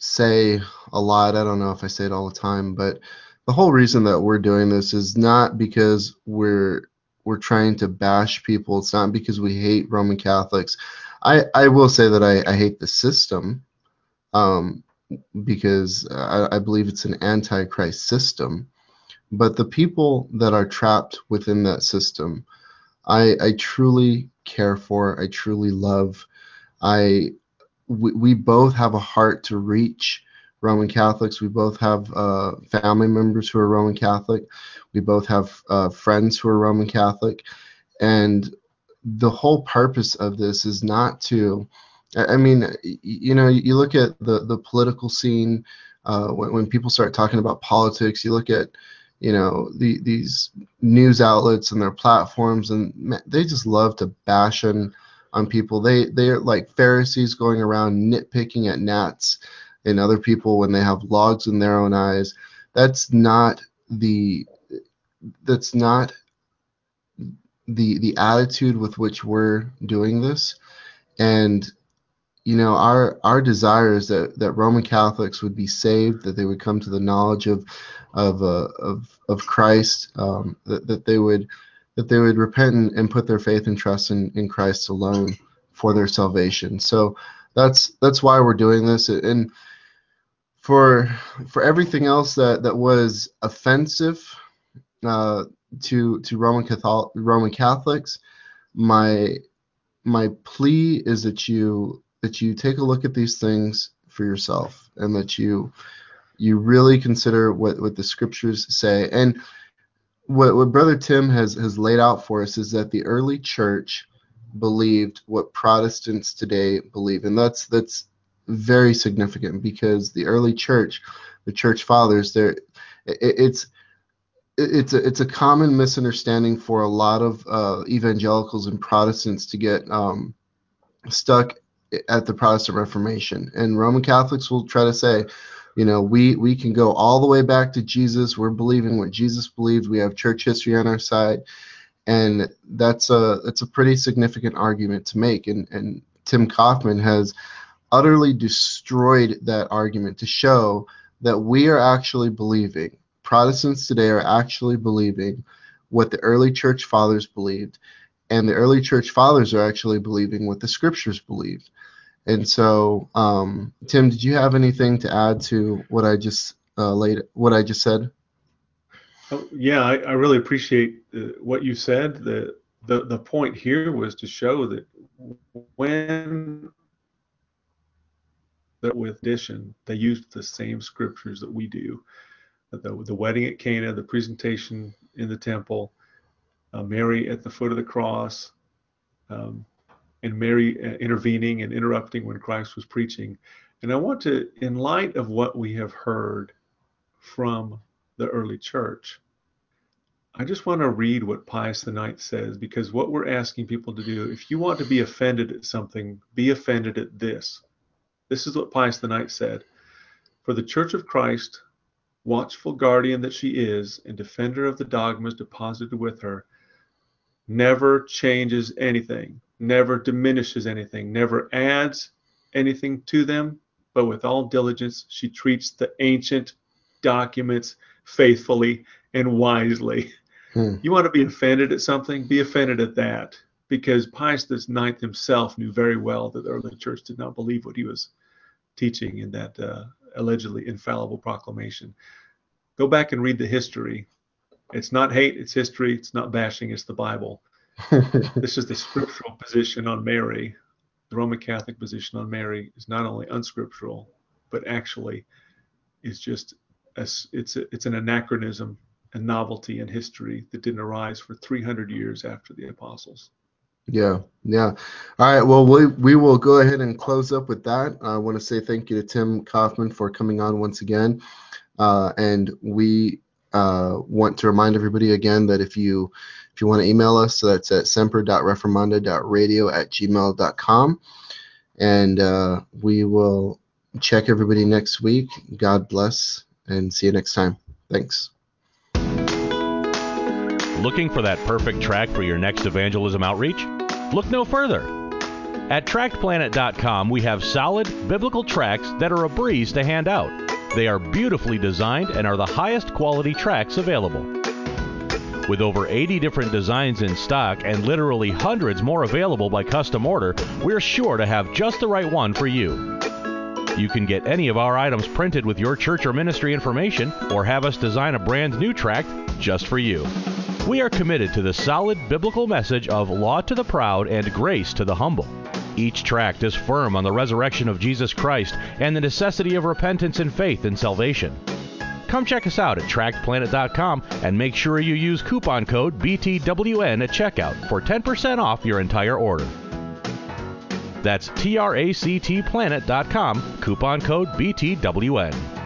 say a lot. I don't know if I say it all the time, but the whole reason that we're doing this is not because we're we're trying to bash people. It's not because we hate Roman Catholics. I, I will say that I, I hate the system. Um, because I, I believe it's an antichrist system. But the people that are trapped within that system, I, I truly care for. I truly love. I we, we both have a heart to reach Roman Catholics. We both have uh, family members who are Roman Catholic. We both have uh, friends who are Roman Catholic, and the whole purpose of this is not to I mean, you know, you look at the the political scene uh, when when people start talking about politics. You look at you know the, these news outlets and their platforms, and they just love to bash on on people. They they're like Pharisees going around nitpicking at gnats and other people when they have logs in their own eyes. That's not the that's not the the attitude with which we're doing this and you know our our desire is that that roman catholics would be saved that they would come to the knowledge of of uh, of of christ um, that, that they would that they would repent and, put their faith and trust in in christ alone for their salvation. So that's that's why we're doing this. And for for everything else that that was offensive uh, to to Roman Catholic Roman Catholics, my my plea is that you that you take a look at these things for yourself and that you you really consider what what the scriptures say. And what what brother Tim has has laid out for us is that the early church believed what Protestants today believe. And that's that's very significant because the early church the church fathers there it, it's it's a it's a common misunderstanding for a lot of uh, evangelicals and Protestants to get um, stuck at the Protestant Reformation, and Roman Catholics will try to say, you know, we we can go all the way back to Jesus. We're believing what Jesus believed. We have church history on our side, and that's a that's a pretty significant argument to make. And and Tim Kauffman has utterly destroyed that argument to show that we are actually believing Protestants today are actually believing what the early church fathers believed, and the early church fathers are actually believing what the scriptures believed. And so, um, Tim, did you have anything to add to what I just uh, laid, what I just said? Oh, yeah, I, I really appreciate uh, what you said. The, the the point here was to show that when that with addition, they used the same scriptures that we do. The, the wedding at Cana, the presentation in the temple, uh, Mary at the foot of the cross, um, and Mary uh, intervening and interrupting when Christ was preaching. And I want to, in light of what we have heard from the early church, I just want to read what Pius IX says because what we're asking people to do, if you want to be offended at something, be offended at this. This is what Pius IX said For the Church of Christ, watchful guardian that she is, and defender of the dogmas deposited with her, never changes anything, never diminishes anything, never adds anything to them, but with all diligence she treats the ancient documents faithfully and wisely. Hmm. You want to be offended at something? Be offended at that. Because Pius IX himself knew very well that the early church did not believe what he was teaching in that uh, allegedly infallible proclamation. Go back and read the history. It's not hate, it's history. It's not bashing, it's the Bible. this is the scriptural position on Mary. The Roman Catholic position on Mary is not only unscriptural, but actually is just a, it's a, it's an anachronism, a novelty in history that didn't arise for 300 years after the apostles. Yeah, yeah. All right. Well, we we will go ahead and close up with that. I want to say thank you to Tim Kauffman for coming on once again, uh, and we uh, want to remind everybody again that if you if you want to email us, so that's at semper.reformanda.radio at gmail.com, and uh, we will check everybody next week. God bless, and see you next time. Thanks. Looking for that perfect track for your next evangelism outreach? Look no further. At TractPlanet.com, we have solid biblical tracks that are a breeze to hand out. They are beautifully designed and are the highest quality tracks available. With over 80 different designs in stock and literally hundreds more available by custom order, we're sure to have just the right one for you. You can get any of our items printed with your church or ministry information or have us design a brand new tract just for you. We are committed to the solid biblical message of law to the proud and grace to the humble. Each tract is firm on the resurrection of Jesus Christ and the necessity of repentance and faith in salvation. Come check us out at tractplanet.com and make sure you use coupon code BTWN at checkout for 10% off your entire order. That's tractplanet.com, coupon code BTWN.